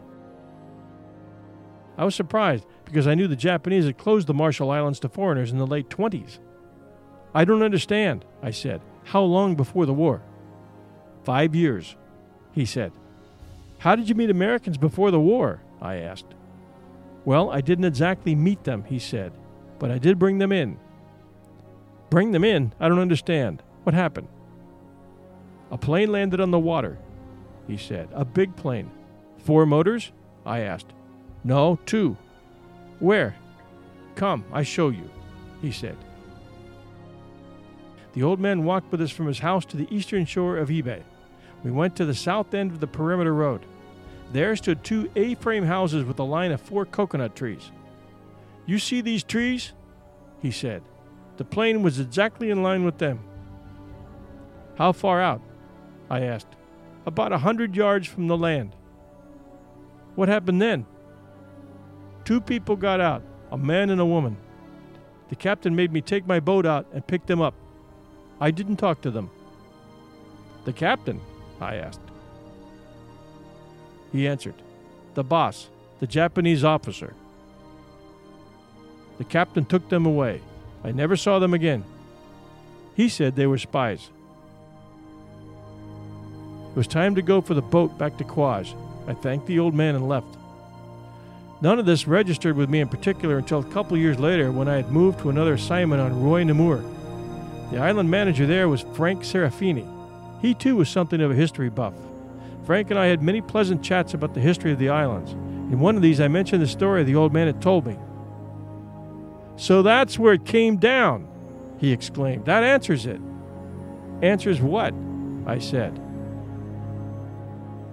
I was surprised because I knew the Japanese had closed the Marshall Islands to foreigners in the late 20s. I don't understand, I said. How long before the war? Five years, he said. How did you meet Americans before the war? I asked. Well, I didn't exactly meet them, he said, but I did bring them in. Bring them in? I don't understand. What happened? A plane landed on the water, he said. A big plane. Four motors? I asked. No, two. Where? Come, I show you, he said. The old man walked with us from his house to the eastern shore of Ebeye. We went to the south end of the perimeter road. There stood two A frame houses with a line of four coconut trees. You see these trees? He said. The plane was exactly in line with them. How far out? I asked. About a hundred yards from the land. What happened then? Two people got out, a man and a woman. The captain made me take my boat out and pick them up. I didn't talk to them. The captain? I asked. He answered, The boss, the Japanese officer. The captain took them away. I never saw them again. He said they were spies. It was time to go for the boat back to Kwaj. I thanked the old man and left. None of this registered with me in particular until a couple years later when I had moved to another assignment on Roi-Namur. The island manager there was Frank Serafini. He too was something of a history buff. Frank and I had many pleasant chats about the history of the islands. In one of these, I mentioned the story the old man had told me. So that's where it came down, he exclaimed. That answers it. Answers what? I said.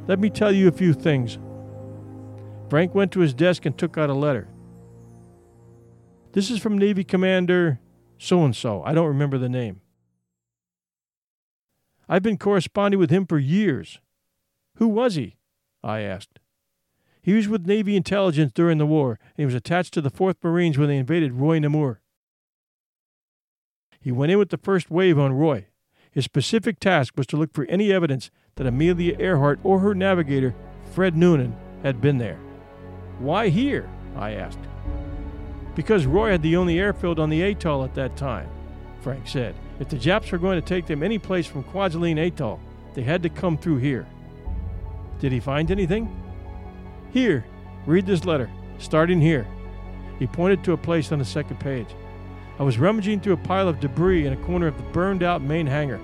Let me tell you a few things. Frank went to his desk and took out a letter. This is from Navy Commander so and so. I don't remember the name. I've been corresponding with him for years. Who was he? I asked. He was with Navy intelligence during the war, and he was attached to the 4th Marines when they invaded Roi-Namur. He went in with the first wave on Roi. His specific task was to look for any evidence that Amelia Earhart or her navigator, Fred Noonan, had been there. Why here? I asked. Because Roi had the only airfield on the atoll at that time, Frank said. If the Japs were going to take them any place from Kwajalein Atoll, they had to come through here. Did he find anything? Here, read this letter, starting here. He pointed to a place on the second page. I was rummaging through a pile of debris in a corner of the burned out main hangar,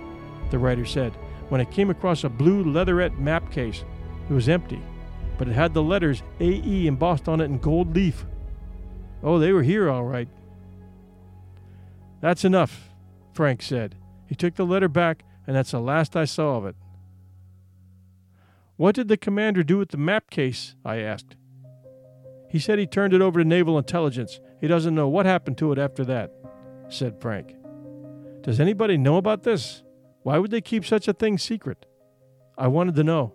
the writer said, when I came across a blue leatherette map case. It was empty, but it had the letters AE embossed on it in gold leaf. Oh, they were here all right. That's enough, Frank said. He took the letter back, and that's the last I saw of it. What did the commander do with the map case? I asked. He said he turned it over to Naval Intelligence. He doesn't know what happened to it after that, said Frank. Does anybody know about this? Why would they keep such a thing secret? I wanted to know.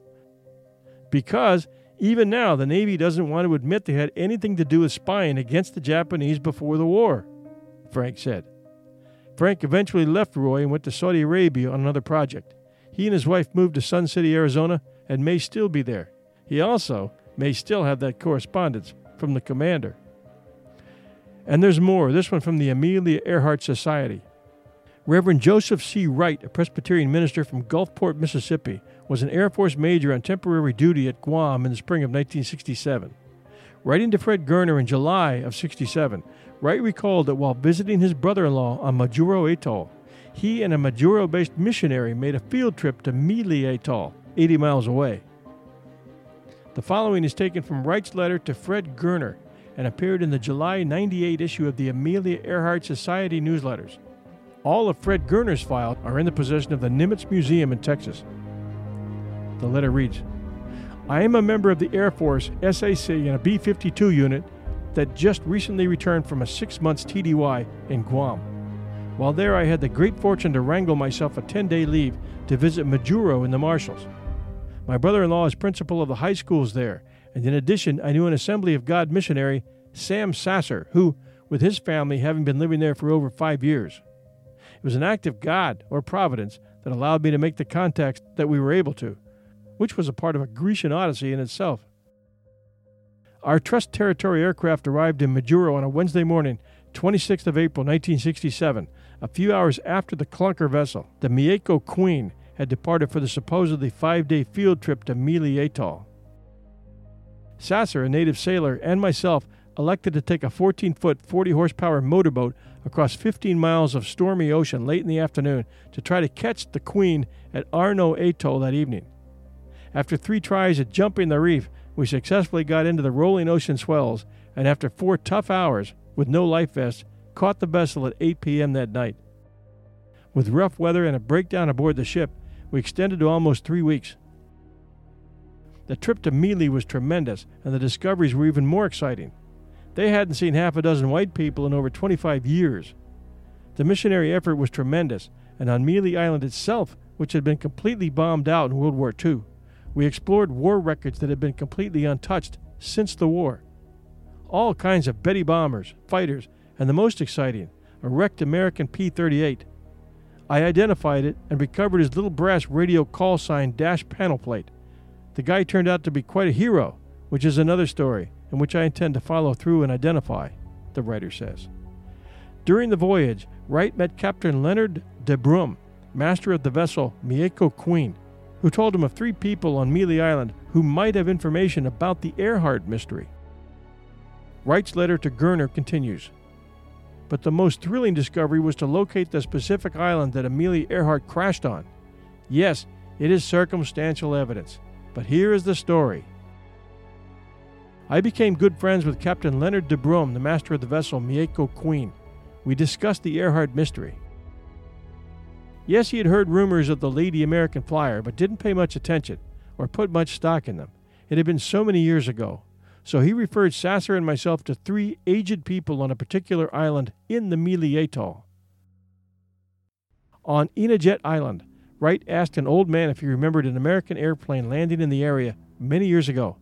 Because even now, the Navy doesn't want to admit they had anything to do with spying against the Japanese before the war, Frank said. Frank eventually left Roi and went to Saudi Arabia on another project. He and his wife moved to Sun City, Arizona, and may still be there. He also may still have that correspondence from the commander. And there's more, this one from the Amelia Earhart Society. Reverend Joseph C. Wright, a Presbyterian minister from Gulfport, Mississippi, was an Air Force major on temporary duty at Guam in the spring of 1967. Writing to Fred Goerner in July of 67, Wright recalled that while visiting his brother in law on Majuro Atoll, he and a Majuro based missionary made a field trip to Mili Atoll, 80 miles away. The following is taken from Wright's letter to Fred Goerner and appeared in the July 98 issue of the Amelia Earhart Society newsletters. All of Fred Goerner's files are in the possession of the Nimitz Museum in Texas. The letter reads I am a member of the Air Force SAC in a B 52 unit that just recently returned from a six months TDY in Guam. While there, I had the great fortune to wrangle myself a 10 day leave to visit Majuro in the Marshalls. My brother in law is principal of the high schools there, and in addition, I knew an Assembly of God missionary, Sam Sasser, who, with his family, having been living there for over five years. It was an act of God or providence that allowed me to make the contacts that we were able to which was a part of a Grecian odyssey in itself. Our Trust Territory aircraft arrived in Majuro on a Wednesday morning, 26th of April, 1967, a few hours after the clunker vessel, the Mieco Queen, had departed for the supposedly five day field trip to Mili Atoll. Sasser, a native sailor, and myself elected to take a 14 foot, 40 horsepower motorboat across 15 miles of stormy ocean late in the afternoon to try to catch the Queen at Arno Atoll that evening. After three tries at jumping the reef, we successfully got into the rolling ocean swells, and after four tough hours, with no life vests, caught the vessel at 8 p.m. that night. With rough weather and a breakdown aboard the ship, we extended to almost three weeks. The trip to Mili was tremendous, and the discoveries were even more exciting. They hadn't seen half a dozen white people in over 25 years. The missionary effort was tremendous, and on Mili Island itself, which had been completely bombed out in World War II, we explored war records that had been completely untouched since the war. All kinds of Betty bombers, fighters, and the most exciting, a wrecked American P 38. I identified it and recovered his little brass radio call sign dash panel plate. The guy turned out to be quite a hero, which is another story, and which I intend to follow through and identify, the writer says. During the voyage, Wright met Captain Leonard de Brum, master of the vessel Mieco Queen, who told him of three people on Mili Island who might have information about the Earhart mystery. Wright's letter to Goerner continues. But the most thrilling discovery was to locate the specific island that Amelia Earhart crashed on. Yes, it is circumstantial evidence, but here is the story. I became good friends with Captain Leonard de Brum, the master of the vessel Mieco Queen. We discussed the Earhart mystery. Yes, he had heard rumors of the Lady American Flyer, but didn't pay much attention or put much stock in them. It had been so many years ago. So he referred Sasser and myself to three aged people on a particular island in the Mili Atoll. On Inajet Island, Wright asked an old man if he remembered an American airplane landing in the area many years ago.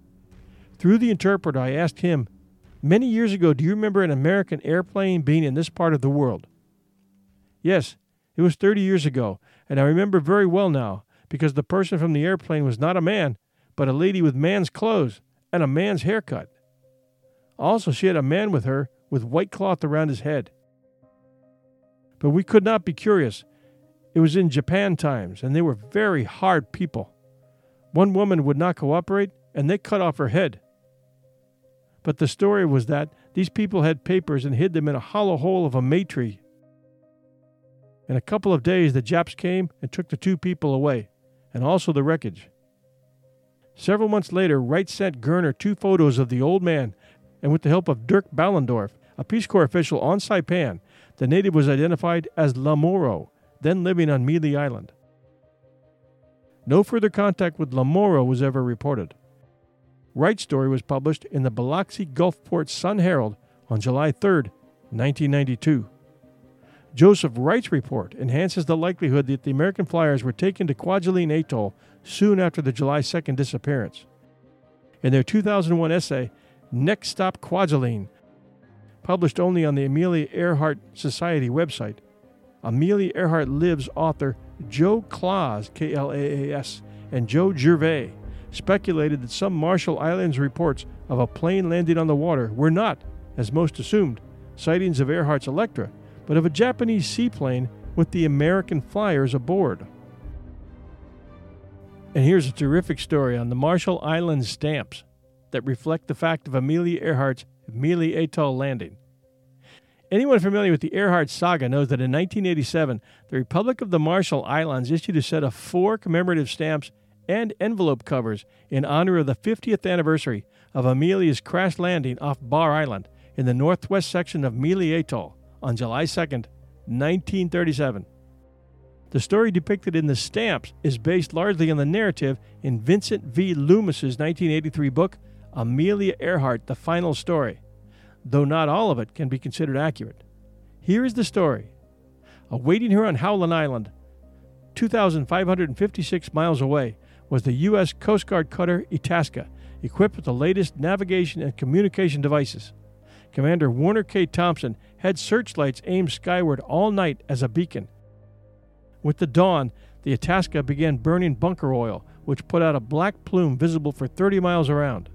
Through the interpreter, I asked him, Many years ago, do you remember an American airplane being in this part of the world? Yes, it was 30 years ago, and I remember very well now, because the person from the airplane was not a man, but a lady with man's clothes and a man's haircut. Also, she had a man with her with white cloth around his head. But we could not be curious. It was in Japan times, and they were very hard people. One woman would not cooperate, and they cut off her head. But the story was that these people had papers and hid them in a hollow hole of a may tree. In a couple of days, the Japs came and took the two people away, and also the wreckage. Several months later, Wright sent Goerner two photos of the old man, and with the help of Dirk Ballendorf, a Peace Corps official on Saipan, the native was identified as Lamoro, then living on Mili Island. No further contact with Lamoro was ever reported. Wright's story was published in the Biloxi Gulfport Sun Herald on July 3, 1992. Joseph Wright's report enhances the likelihood that the American flyers were taken to Kwajalein Atoll soon after the July 2nd disappearance. In their 2001 essay, Next Stop Kwajalein, published only on the Amelia Earhart Society website, Amelia Earhart Lives author Joe Klaas, K L A A S, and Joe Gervais speculated that some Marshall Islands reports of a plane landing on the water were not, as most assumed, sightings of Earhart's Electra, but of a Japanese seaplane with the American flyers aboard. And here's a terrific story on the Marshall Islands stamps that reflect the fact of Amelia Earhart's Mili Atoll landing. Anyone familiar with the Earhart saga knows that in 1987, the Republic of the Marshall Islands issued a set of four commemorative stamps and envelope covers in honor of the 50th anniversary of Amelia's crash landing off Bar Island in the northwest section of Mili Atoll on July 2, 1937. The story depicted in the stamps is based largely on the narrative in Vincent V. Loomis's 1983 book, Amelia Earhart The Final Story, though not all of it can be considered accurate. Here is the story. Awaiting her on Howland Island, 2,556 miles away, was the U.S. Coast Guard cutter Itasca, equipped with the latest navigation and communication devices. Commander Warner K. Thompson had searchlights aimed skyward all night as a beacon. With the dawn, the Itasca began burning bunker oil, which put out a black plume visible for 30 miles around.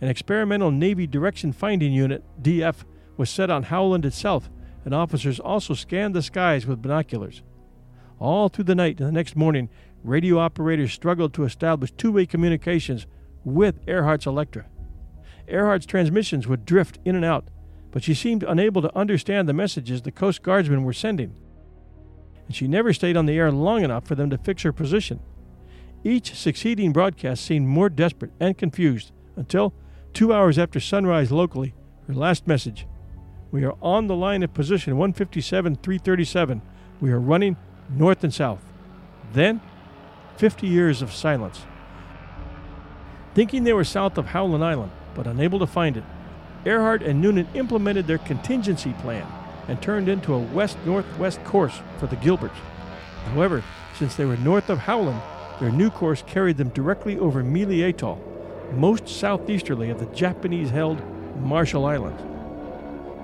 An experimental Navy direction finding unit, DF, was set on Howland itself, and officers also scanned the skies with binoculars. All through the night and the next morning, radio operators struggled to establish two way communications with Earhart's Electra. Earhart's transmissions would drift in and out, but she seemed unable to understand the messages the Coast Guardsmen were sending. And she never stayed on the air long enough for them to fix her position. Each succeeding broadcast seemed more desperate and confused until, two hours after sunrise locally, her last message We are on the line of position 157 337. We are running north and south. Then 50 years of silence. Thinking they were south of Howland Island, but unable to find it, Earhart and Noonan implemented their contingency plan and turned into a west northwest course for the Gilberts. However, since they were north of Howland, their new course carried them directly over Mili Atoll, most southeasterly of the Japanese held Marshall Islands.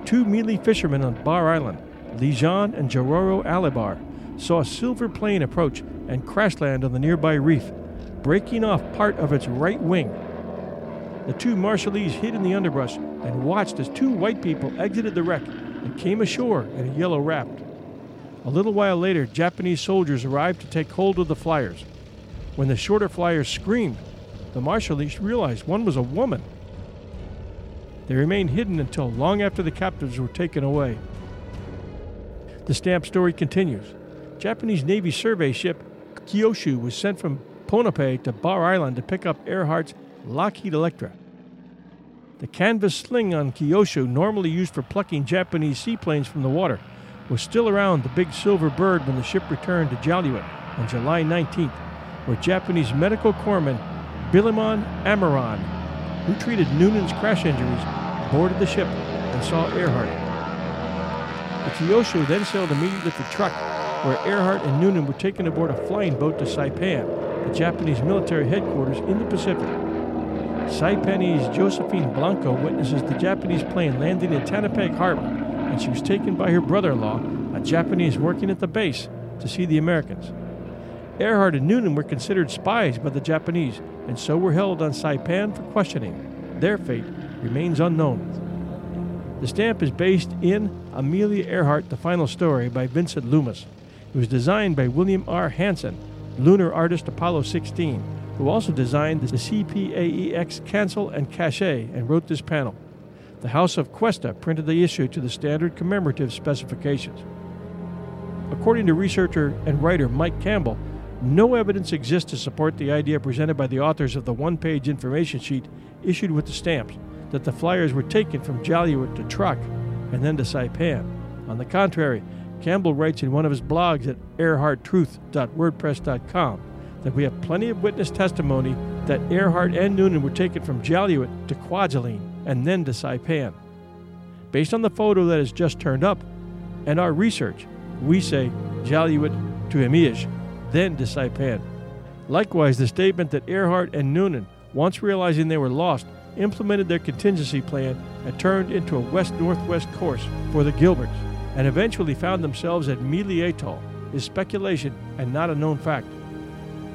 Two Mili fishermen on Bar Island, Lijan and Jororo Alibar, saw a silver plane approach and crash land on the nearby reef, breaking off part of its right wing. The two Marshallese hid in the underbrush and watched as two white people exited the wreck and came ashore in a yellow raft. A little while later, Japanese soldiers arrived to take hold of the flyers. When the shorter flyers screamed, the Marshallese realized one was a woman. They remained hidden until long after the captives were taken away. The stamp story continues. Japanese Navy survey ship Kyushu was sent from Ponape to Bar Island to pick up Earhart's Lockheed Electra. The canvas sling on Kyushu, normally used for plucking Japanese seaplanes from the water, was still around the big silver bird when the ship returned to Jaluit on July 19th, where Japanese medical corpsman Bilimon Amaran, who treated Noonan's crash injuries, boarded the ship and saw Earhart. The Kyushu then sailed immediately for Truk where Earhart and Noonan were taken aboard a flying boat to Saipan, the Japanese military headquarters in the Pacific. Saipanese Josephine Blanco witnesses the Japanese plane landing in Tanapag Harbor, and she was taken by her brother in law, a Japanese working at the base, to see the Americans. Earhart and Noonan were considered spies by the Japanese, and so were held on Saipan for questioning. Their fate remains unknown. The stamp is based in Amelia Earhart, The Final Story by Vincent Loomis. It was designed by William R. Hanson, lunar artist Apollo 16, who also designed the CPAEX cancel and cachet and wrote this panel. The House of Questa printed the issue to the standard commemorative specifications. According to researcher and writer Mike Campbell, no evidence exists to support the idea presented by the authors of the one page information sheet issued with the stamps that the flyers were taken from Jaluit to Truk and then to Saipan. On the contrary, Campbell writes in one of his blogs at earharttruth.wordpress.com that we have plenty of witness testimony that Earhart and Noonan were taken from Jaluit to Kwajalein and then to Saipan. Based on the photo that has just turned up and our research, we say Jaluit to Emish, then to Saipan. Likewise, the statement that Earhart and Noonan, once realizing they were lost, implemented their contingency plan and turned into a west northwest course for the Gilberts, and eventually found themselves at Mili Atoll, is speculation and not a known fact.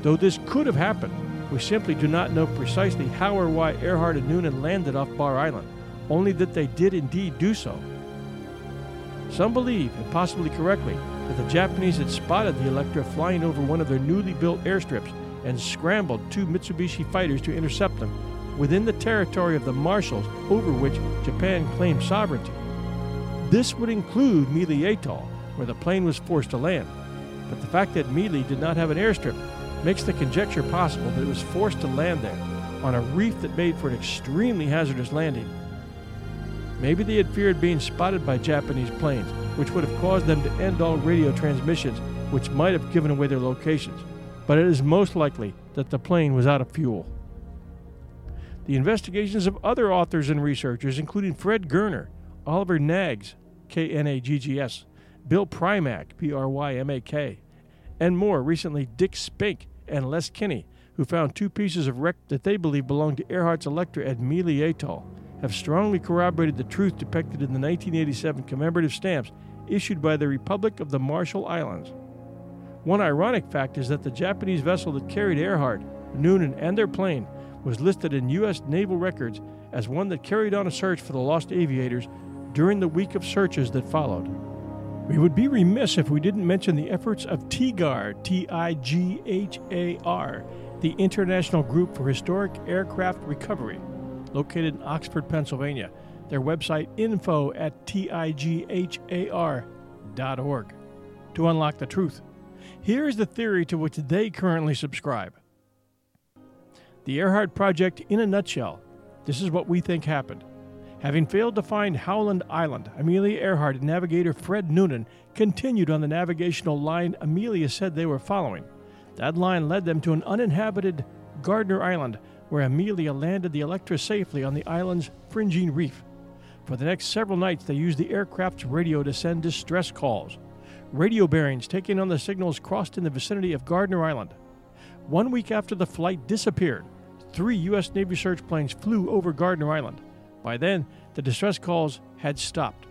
Though this could have happened, we simply do not know precisely how or why Earhart and Noonan landed off Bar Island, only that they did indeed do so. Some believe, and possibly correctly, that the Japanese had spotted the Electra flying over one of their newly built airstrips and scrambled two Mitsubishi fighters to intercept them within the territory of the Marshalls over which Japan claimed sovereignty. This would include Mili Atoll, where the plane was forced to land. But the fact that Mili did not have an airstrip makes the conjecture possible that it was forced to land there, on a reef that made for an extremely hazardous landing. Maybe they had feared being spotted by Japanese planes, which would have caused them to end all radio transmissions, which might have given away their locations. But it is most likely that the plane was out of fuel. The investigations of other authors and researchers, including Fred Goerner, Oliver Knaggs, K N A G G S, Bill Prymak, P R Y M A K, and more recently Dick Spink and Les Kinney, who found two pieces of wreck that they believe belonged to Earhart's Electra at Mili Atoll, have strongly corroborated the truth depicted in the 1987 commemorative stamps issued by the Republic of the Marshall Islands. One ironic fact is that the Japanese vessel that carried Earhart, Noonan, and their plane was listed in U.S. naval records as one that carried on a search for the lost aviators during the week of searches that followed. We would be remiss if we didn't mention the efforts of TIGHAR, T I G H A R, the International Group for Historic Aircraft Recovery, located in Oxford, Pennsylvania. Their website info at tighar.org to unlock the truth. Here is the theory to which they currently subscribe. The Earhart Project in a nutshell. This is what we think happened. Having failed to find Howland Island, Amelia Earhart and navigator Fred Noonan continued on the navigational line Amelia said they were following. That line led them to an uninhabited Gardner Island, where Amelia landed the Electra safely on the island's fringing reef. For the next several nights, they used the aircraft's radio to send distress calls. Radio bearings taking on the signals crossed in the vicinity of Gardner Island. One week after the flight disappeared, three U.S. Navy search planes flew over Gardner Island. By then, the distress calls had stopped.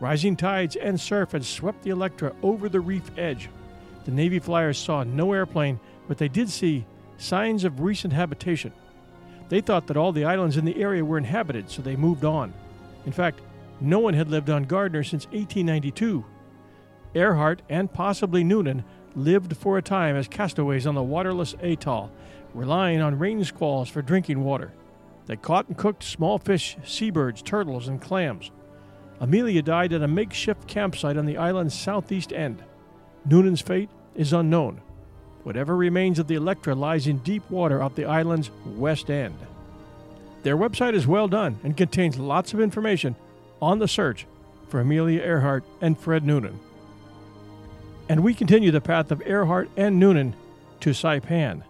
Rising tides and surf had swept the Electra over the reef edge. The Navy flyers saw no airplane, but they did see signs of recent habitation. They thought that all the islands in the area were inhabited, so they moved on. In fact, no one had lived on Gardner since 1892. Earhart and possibly Noonan lived for a time as castaways on the waterless atoll, relying on rain squalls for drinking water. They caught and cooked small fish, seabirds, turtles, and clams. Amelia died at a makeshift campsite on the island's southeast end. Noonan's fate is unknown. Whatever remains of the Electra lies in deep water off the island's west end. Their website is well done and contains lots of information on the search for Amelia Earhart and Fred Noonan. And we continue the path of Earhart and Noonan to Saipan.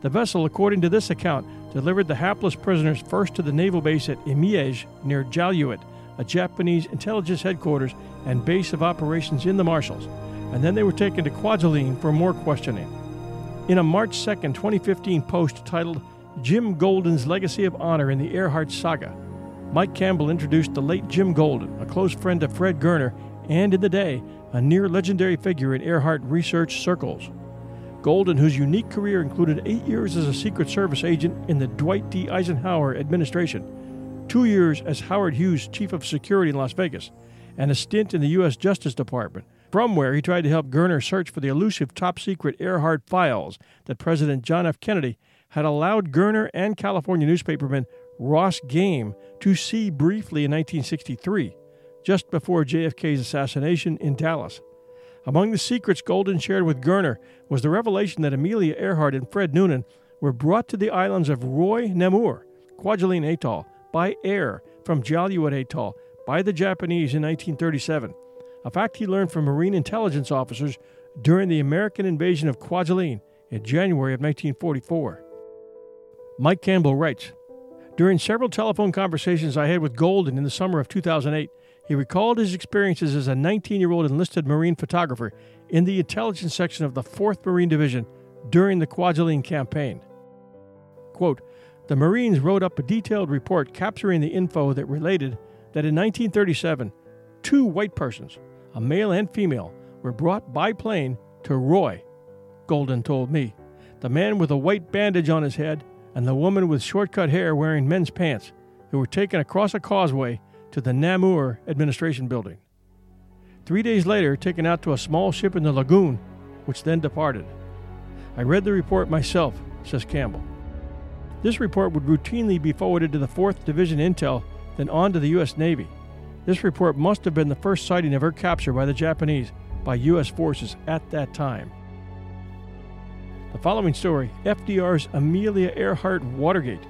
The vessel, according to this account, delivered the hapless prisoners first to the naval base at Imiege near Jaluit, a Japanese intelligence headquarters and base of operations in the Marshalls, and then they were taken to Kwajalein for more questioning. In a March 2, 2015 post titled Jim Golden's Legacy of Honor in the Earhart Saga, Mike Campbell introduced the late Jim Golden, a close friend of Fred Goerner, and in the day, a near legendary figure in Earhart research circles. Golden, whose unique career included eight years as a Secret Service agent in the Dwight D. Eisenhower administration, two years as Howard Hughes Chief of Security in Las Vegas, and a stint in the U.S. Justice Department, from where he tried to help Goerner search for the elusive top secret Earhart files that President John F. Kennedy had allowed Goerner and California newspaperman Ross Game to see briefly in 1963, just before JFK's assassination in Dallas. Among the secrets Golden shared with Goerner was the revelation that Amelia Earhart and Fred Noonan were brought to the islands of Roi-Namur, Kwajalein Atoll, by air from Jaluit Atoll by the Japanese in 1937, a fact he learned from Marine intelligence officers during the American invasion of Kwajalein in January of 1944. Mike Campbell writes During several telephone conversations I had with Golden in the summer of 2008, he recalled his experiences as a 19 year old enlisted Marine photographer in the intelligence section of the 4th Marine Division during the Kwajalein campaign. Quote, the Marines wrote up a detailed report capturing the info that related that in 1937, two white persons, a male and female, were brought by plane to Roi, Golden told me. The man with a white bandage on his head and the woman with short cut hair wearing men's pants, who were taken across a causeway to the Namur Administration Building. Three days later, taken out to a small ship in the lagoon, which then departed. I read the report myself, says Campbell. This report would routinely be forwarded to the 4th Division Intel, then on to the U.S. Navy. This report must have been the first sighting of her capture by the Japanese by U.S. forces at that time. The following story, FDR's Amelia Earhart Watergate,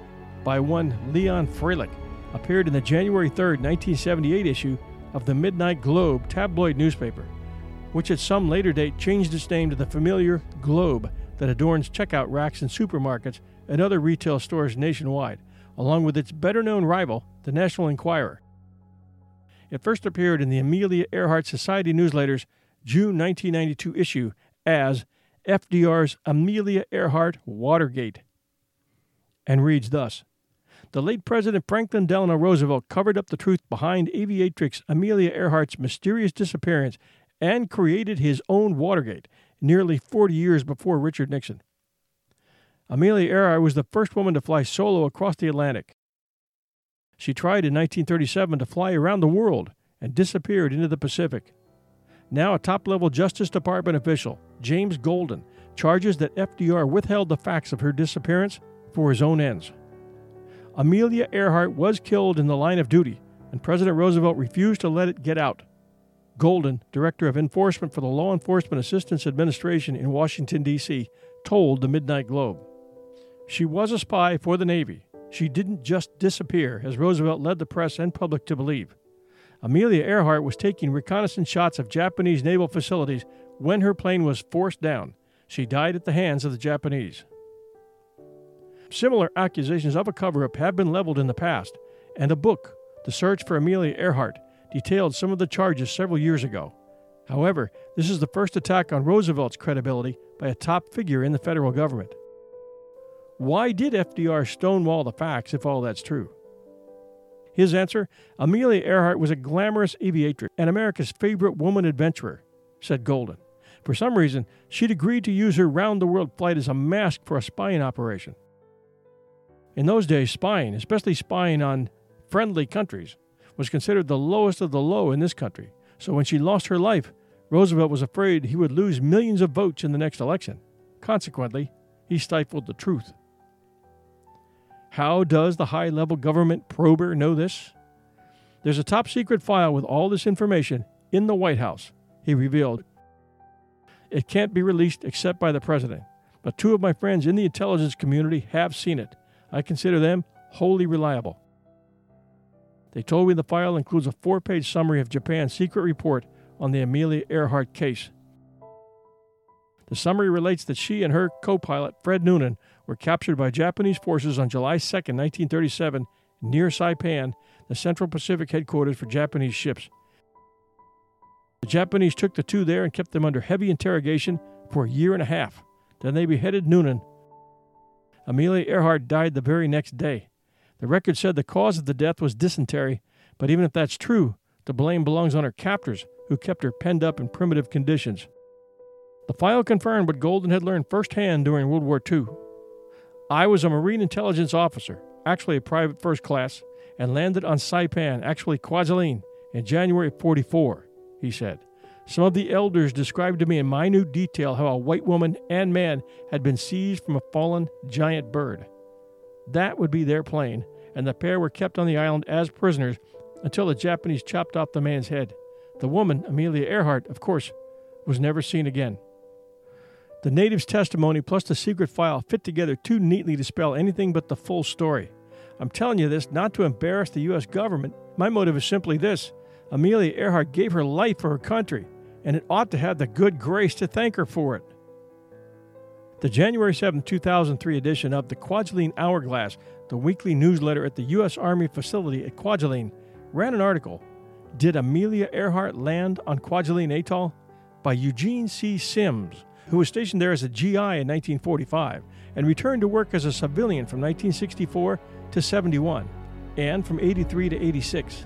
by one Leon Freilich, appeared in the January 3, 1978 issue of the Midnight Globe tabloid newspaper, which at some later date changed its name to the familiar Globe that adorns checkout racks in supermarkets and other retail stores nationwide, along with its better known rival, the National Enquirer. It first appeared in the Amelia Earhart Society newsletter's June 1992 issue as FDR's Amelia Earhart Watergate, and reads thus the late President Franklin Delano Roosevelt covered up the truth behind aviatrix Amelia Earhart's mysterious disappearance and created his own Watergate nearly 40 years before Richard Nixon. Amelia Earhart was the first woman to fly solo across the Atlantic. She tried in 1937 to fly around the world and disappeared into the Pacific. Now, a top level Justice Department official, James Golden, charges that FDR withheld the facts of her disappearance for his own ends. Amelia Earhart was killed in the line of duty, and President Roosevelt refused to let it get out. Golden, Director of Enforcement for the Law Enforcement Assistance Administration in Washington, D.C., told the Midnight Globe. She was a spy for the Navy. She didn't just disappear, as Roosevelt led the press and public to believe. Amelia Earhart was taking reconnaissance shots of Japanese naval facilities when her plane was forced down. She died at the hands of the Japanese. Similar accusations of a cover up have been leveled in the past, and a book, The Search for Amelia Earhart, detailed some of the charges several years ago. However, this is the first attack on Roosevelt's credibility by a top figure in the federal government. Why did FDR stonewall the facts if all that's true? His answer Amelia Earhart was a glamorous aviatrix and America's favorite woman adventurer, said Golden. For some reason, she'd agreed to use her round the world flight as a mask for a spying operation. In those days, spying, especially spying on friendly countries, was considered the lowest of the low in this country. So when she lost her life, Roosevelt was afraid he would lose millions of votes in the next election. Consequently, he stifled the truth. How does the high level government prober know this? There's a top secret file with all this information in the White House, he revealed. It can't be released except by the president, but two of my friends in the intelligence community have seen it. I consider them wholly reliable. They told me the file includes a four page summary of Japan's secret report on the Amelia Earhart case. The summary relates that she and her co pilot, Fred Noonan, were captured by Japanese forces on July 2, 1937, near Saipan, the Central Pacific headquarters for Japanese ships. The Japanese took the two there and kept them under heavy interrogation for a year and a half. Then they beheaded Noonan. Amelia Earhart died the very next day. The record said the cause of the death was dysentery, but even if that's true, the blame belongs on her captors, who kept her penned up in primitive conditions. The file confirmed what Golden had learned firsthand during World War II. I was a Marine intelligence officer, actually a private first class, and landed on Saipan, actually Kwajalein, in January 44, he said. Some of the elders described to me in minute detail how a white woman and man had been seized from a fallen giant bird. That would be their plane, and the pair were kept on the island as prisoners until the Japanese chopped off the man's head. The woman, Amelia Earhart, of course, was never seen again. The native's testimony plus the secret file fit together too neatly to spell anything but the full story. I'm telling you this not to embarrass the U.S. government. My motive is simply this Amelia Earhart gave her life for her country, and it ought to have the good grace to thank her for it. The January 7, 2003 edition of the Kwajalein Hourglass, the weekly newsletter at the U.S. Army facility at Kwajalein, ran an article Did Amelia Earhart land on Kwajalein Atoll? by Eugene C. Sims who was stationed there as a GI in 1945 and returned to work as a civilian from 1964 to 71 and from 83 to 86.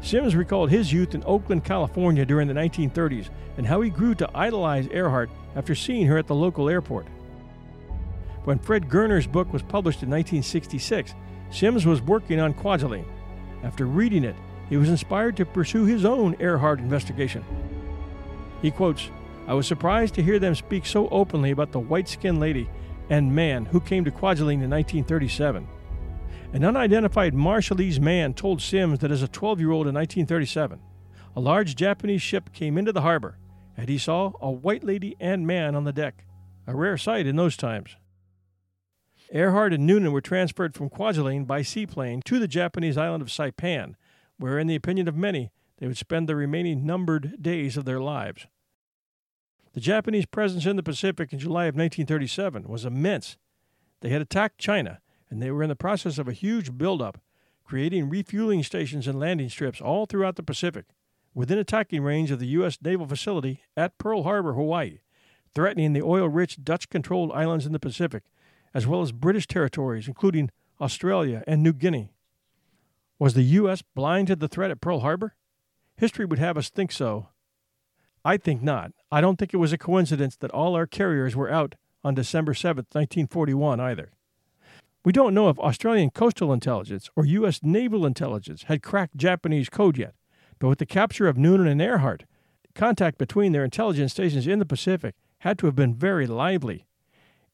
Sims recalled his youth in Oakland, California during the 1930s and how he grew to idolize Earhart after seeing her at the local airport. When Fred Goerner's book was published in 1966, Sims was working on Kwajalein. After reading it, he was inspired to pursue his own Earhart investigation. He quotes I was surprised to hear them speak so openly about the white skinned lady and man who came to Kwajalein in 1937. An unidentified Marshallese man told Sims that as a 12 year old in 1937, a large Japanese ship came into the harbor and he saw a white lady and man on the deck, a rare sight in those times. Earhart and Noonan were transferred from Kwajalein by seaplane to the Japanese island of Saipan, where, in the opinion of many, they would spend the remaining numbered days of their lives. The Japanese presence in the Pacific in July of 1937 was immense. They had attacked China, and they were in the process of a huge buildup, creating refueling stations and landing strips all throughout the Pacific, within attacking range of the U.S. naval facility at Pearl Harbor, Hawaii, threatening the oil rich Dutch controlled islands in the Pacific, as well as British territories, including Australia and New Guinea. Was the U.S. blind to the threat at Pearl Harbor? History would have us think so, I think not. I don't think it was a coincidence that all our carriers were out on December 7, 1941, either. We don't know if Australian coastal intelligence or U.S. naval intelligence had cracked Japanese code yet, but with the capture of Noonan and Earhart, contact between their intelligence stations in the Pacific had to have been very lively.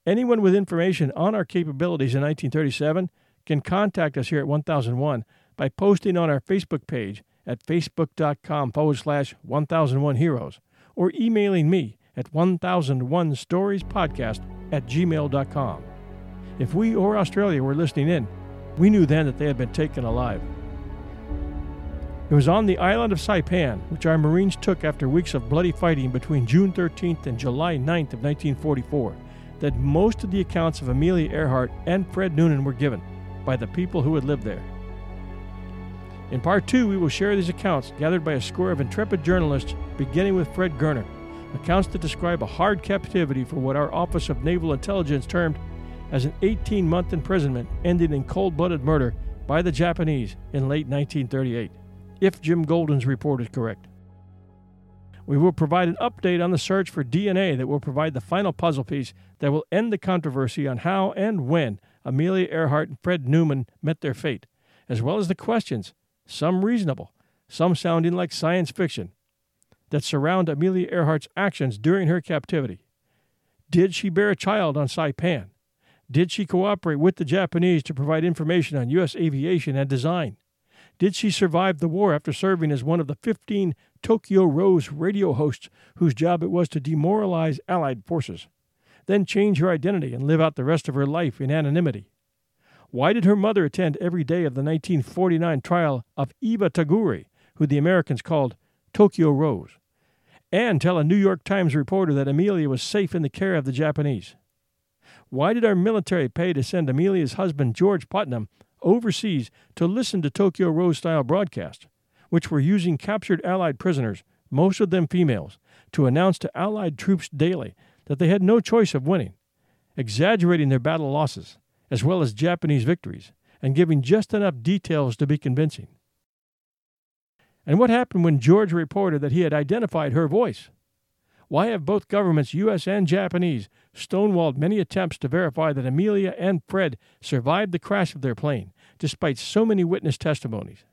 Anyone with information on our capabilities in 1937 can contact us here at 1001 by posting on our Facebook page at facebook.com forward slash 1001 heroes or emailing me at 1001 stories podcast at gmail.com. If we or Australia were listening in, we knew then that they had been taken alive. It was on the island of Saipan, which our Marines took after weeks of bloody fighting between June 13th and July 9th of 1944, that most of the accounts of Amelia Earhart and Fred Noonan were given by the people who had lived there. In part two, we will share these accounts gathered by a score of intrepid journalists, beginning with Fred Goerner, accounts that describe a hard captivity for what our Office of Naval Intelligence termed as an 18 month imprisonment ending in cold blooded murder by the Japanese in late 1938, if Jim Golden's report is correct. We will provide an update on the search for DNA that will provide the final puzzle piece that will end the controversy on how and when Amelia Earhart and Fred Noonan met their fate, as well as the questions some reasonable, some sounding like science fiction, that surround Amelia Earhart's actions during her captivity. Did she bear a child on Saipan? Did she cooperate with the Japanese to provide information on U.S. aviation and design? Did she survive the war after serving as one of the 15 Tokyo Rose radio hosts whose job it was to demoralize Allied forces, then change her identity and live out the rest of her life in anonymity? Why did her mother attend every day of the 1949 trial of Iva Toguri, who the Americans called Tokyo Rose, and tell a New York Times reporter that Amelia was safe in the care of the Japanese? Why did our military pay to send Amelia's husband, George Putnam, overseas to listen to Tokyo Rose style broadcasts, which were using captured Allied prisoners, most of them females, to announce to Allied troops daily that they had no choice of winning, exaggerating their battle losses, as well as Japanese victories, and giving just enough details to be convincing. And what happened when George reported that he had identified her voice? Why have both governments, U.S. and Japanese, stonewalled many attempts to verify that Amelia and Fred survived the crash of their plane, despite so many witness testimonies?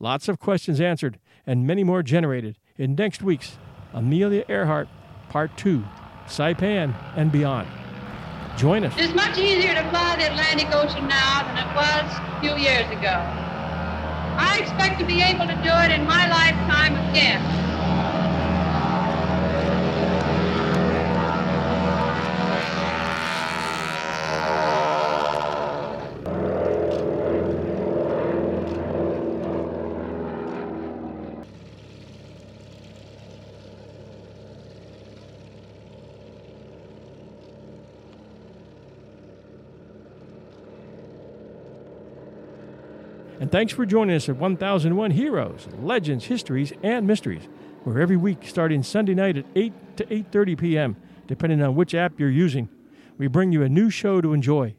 Lots of questions answered, and many more generated in next week's Amelia Earhart Part 2 Saipan and Beyond. Join us. It's much easier to fly the Atlantic Ocean now than it was a few years ago. I expect to be able to do it in my lifetime again. And thanks for joining us at 1001 Heroes, Legends, Histories, and Mysteries, where every week starting Sunday night at 8 to 8:30 p.m., depending on which app you're using, we bring you a new show to enjoy.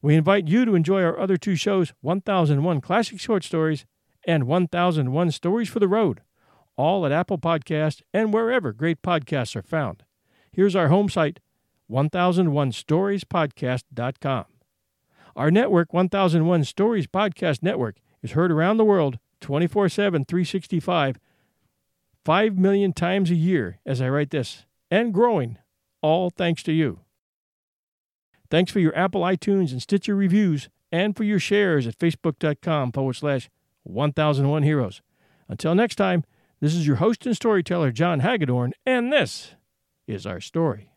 We invite you to enjoy our other two shows, 1001 Classic Short Stories and 1001 Stories for the Road, all at Apple Podcast and wherever great podcasts are found. Here's our home site, 1001storiespodcast.com. Our network, 1001 Stories Podcast Network, is heard around the world 24 7, 365, 5 million times a year as I write this, and growing, all thanks to you. Thanks for your Apple iTunes and Stitcher reviews, and for your shares at facebook.com forward slash 1001 Heroes. Until next time, this is your host and storyteller, John Hagedorn, and this is our story.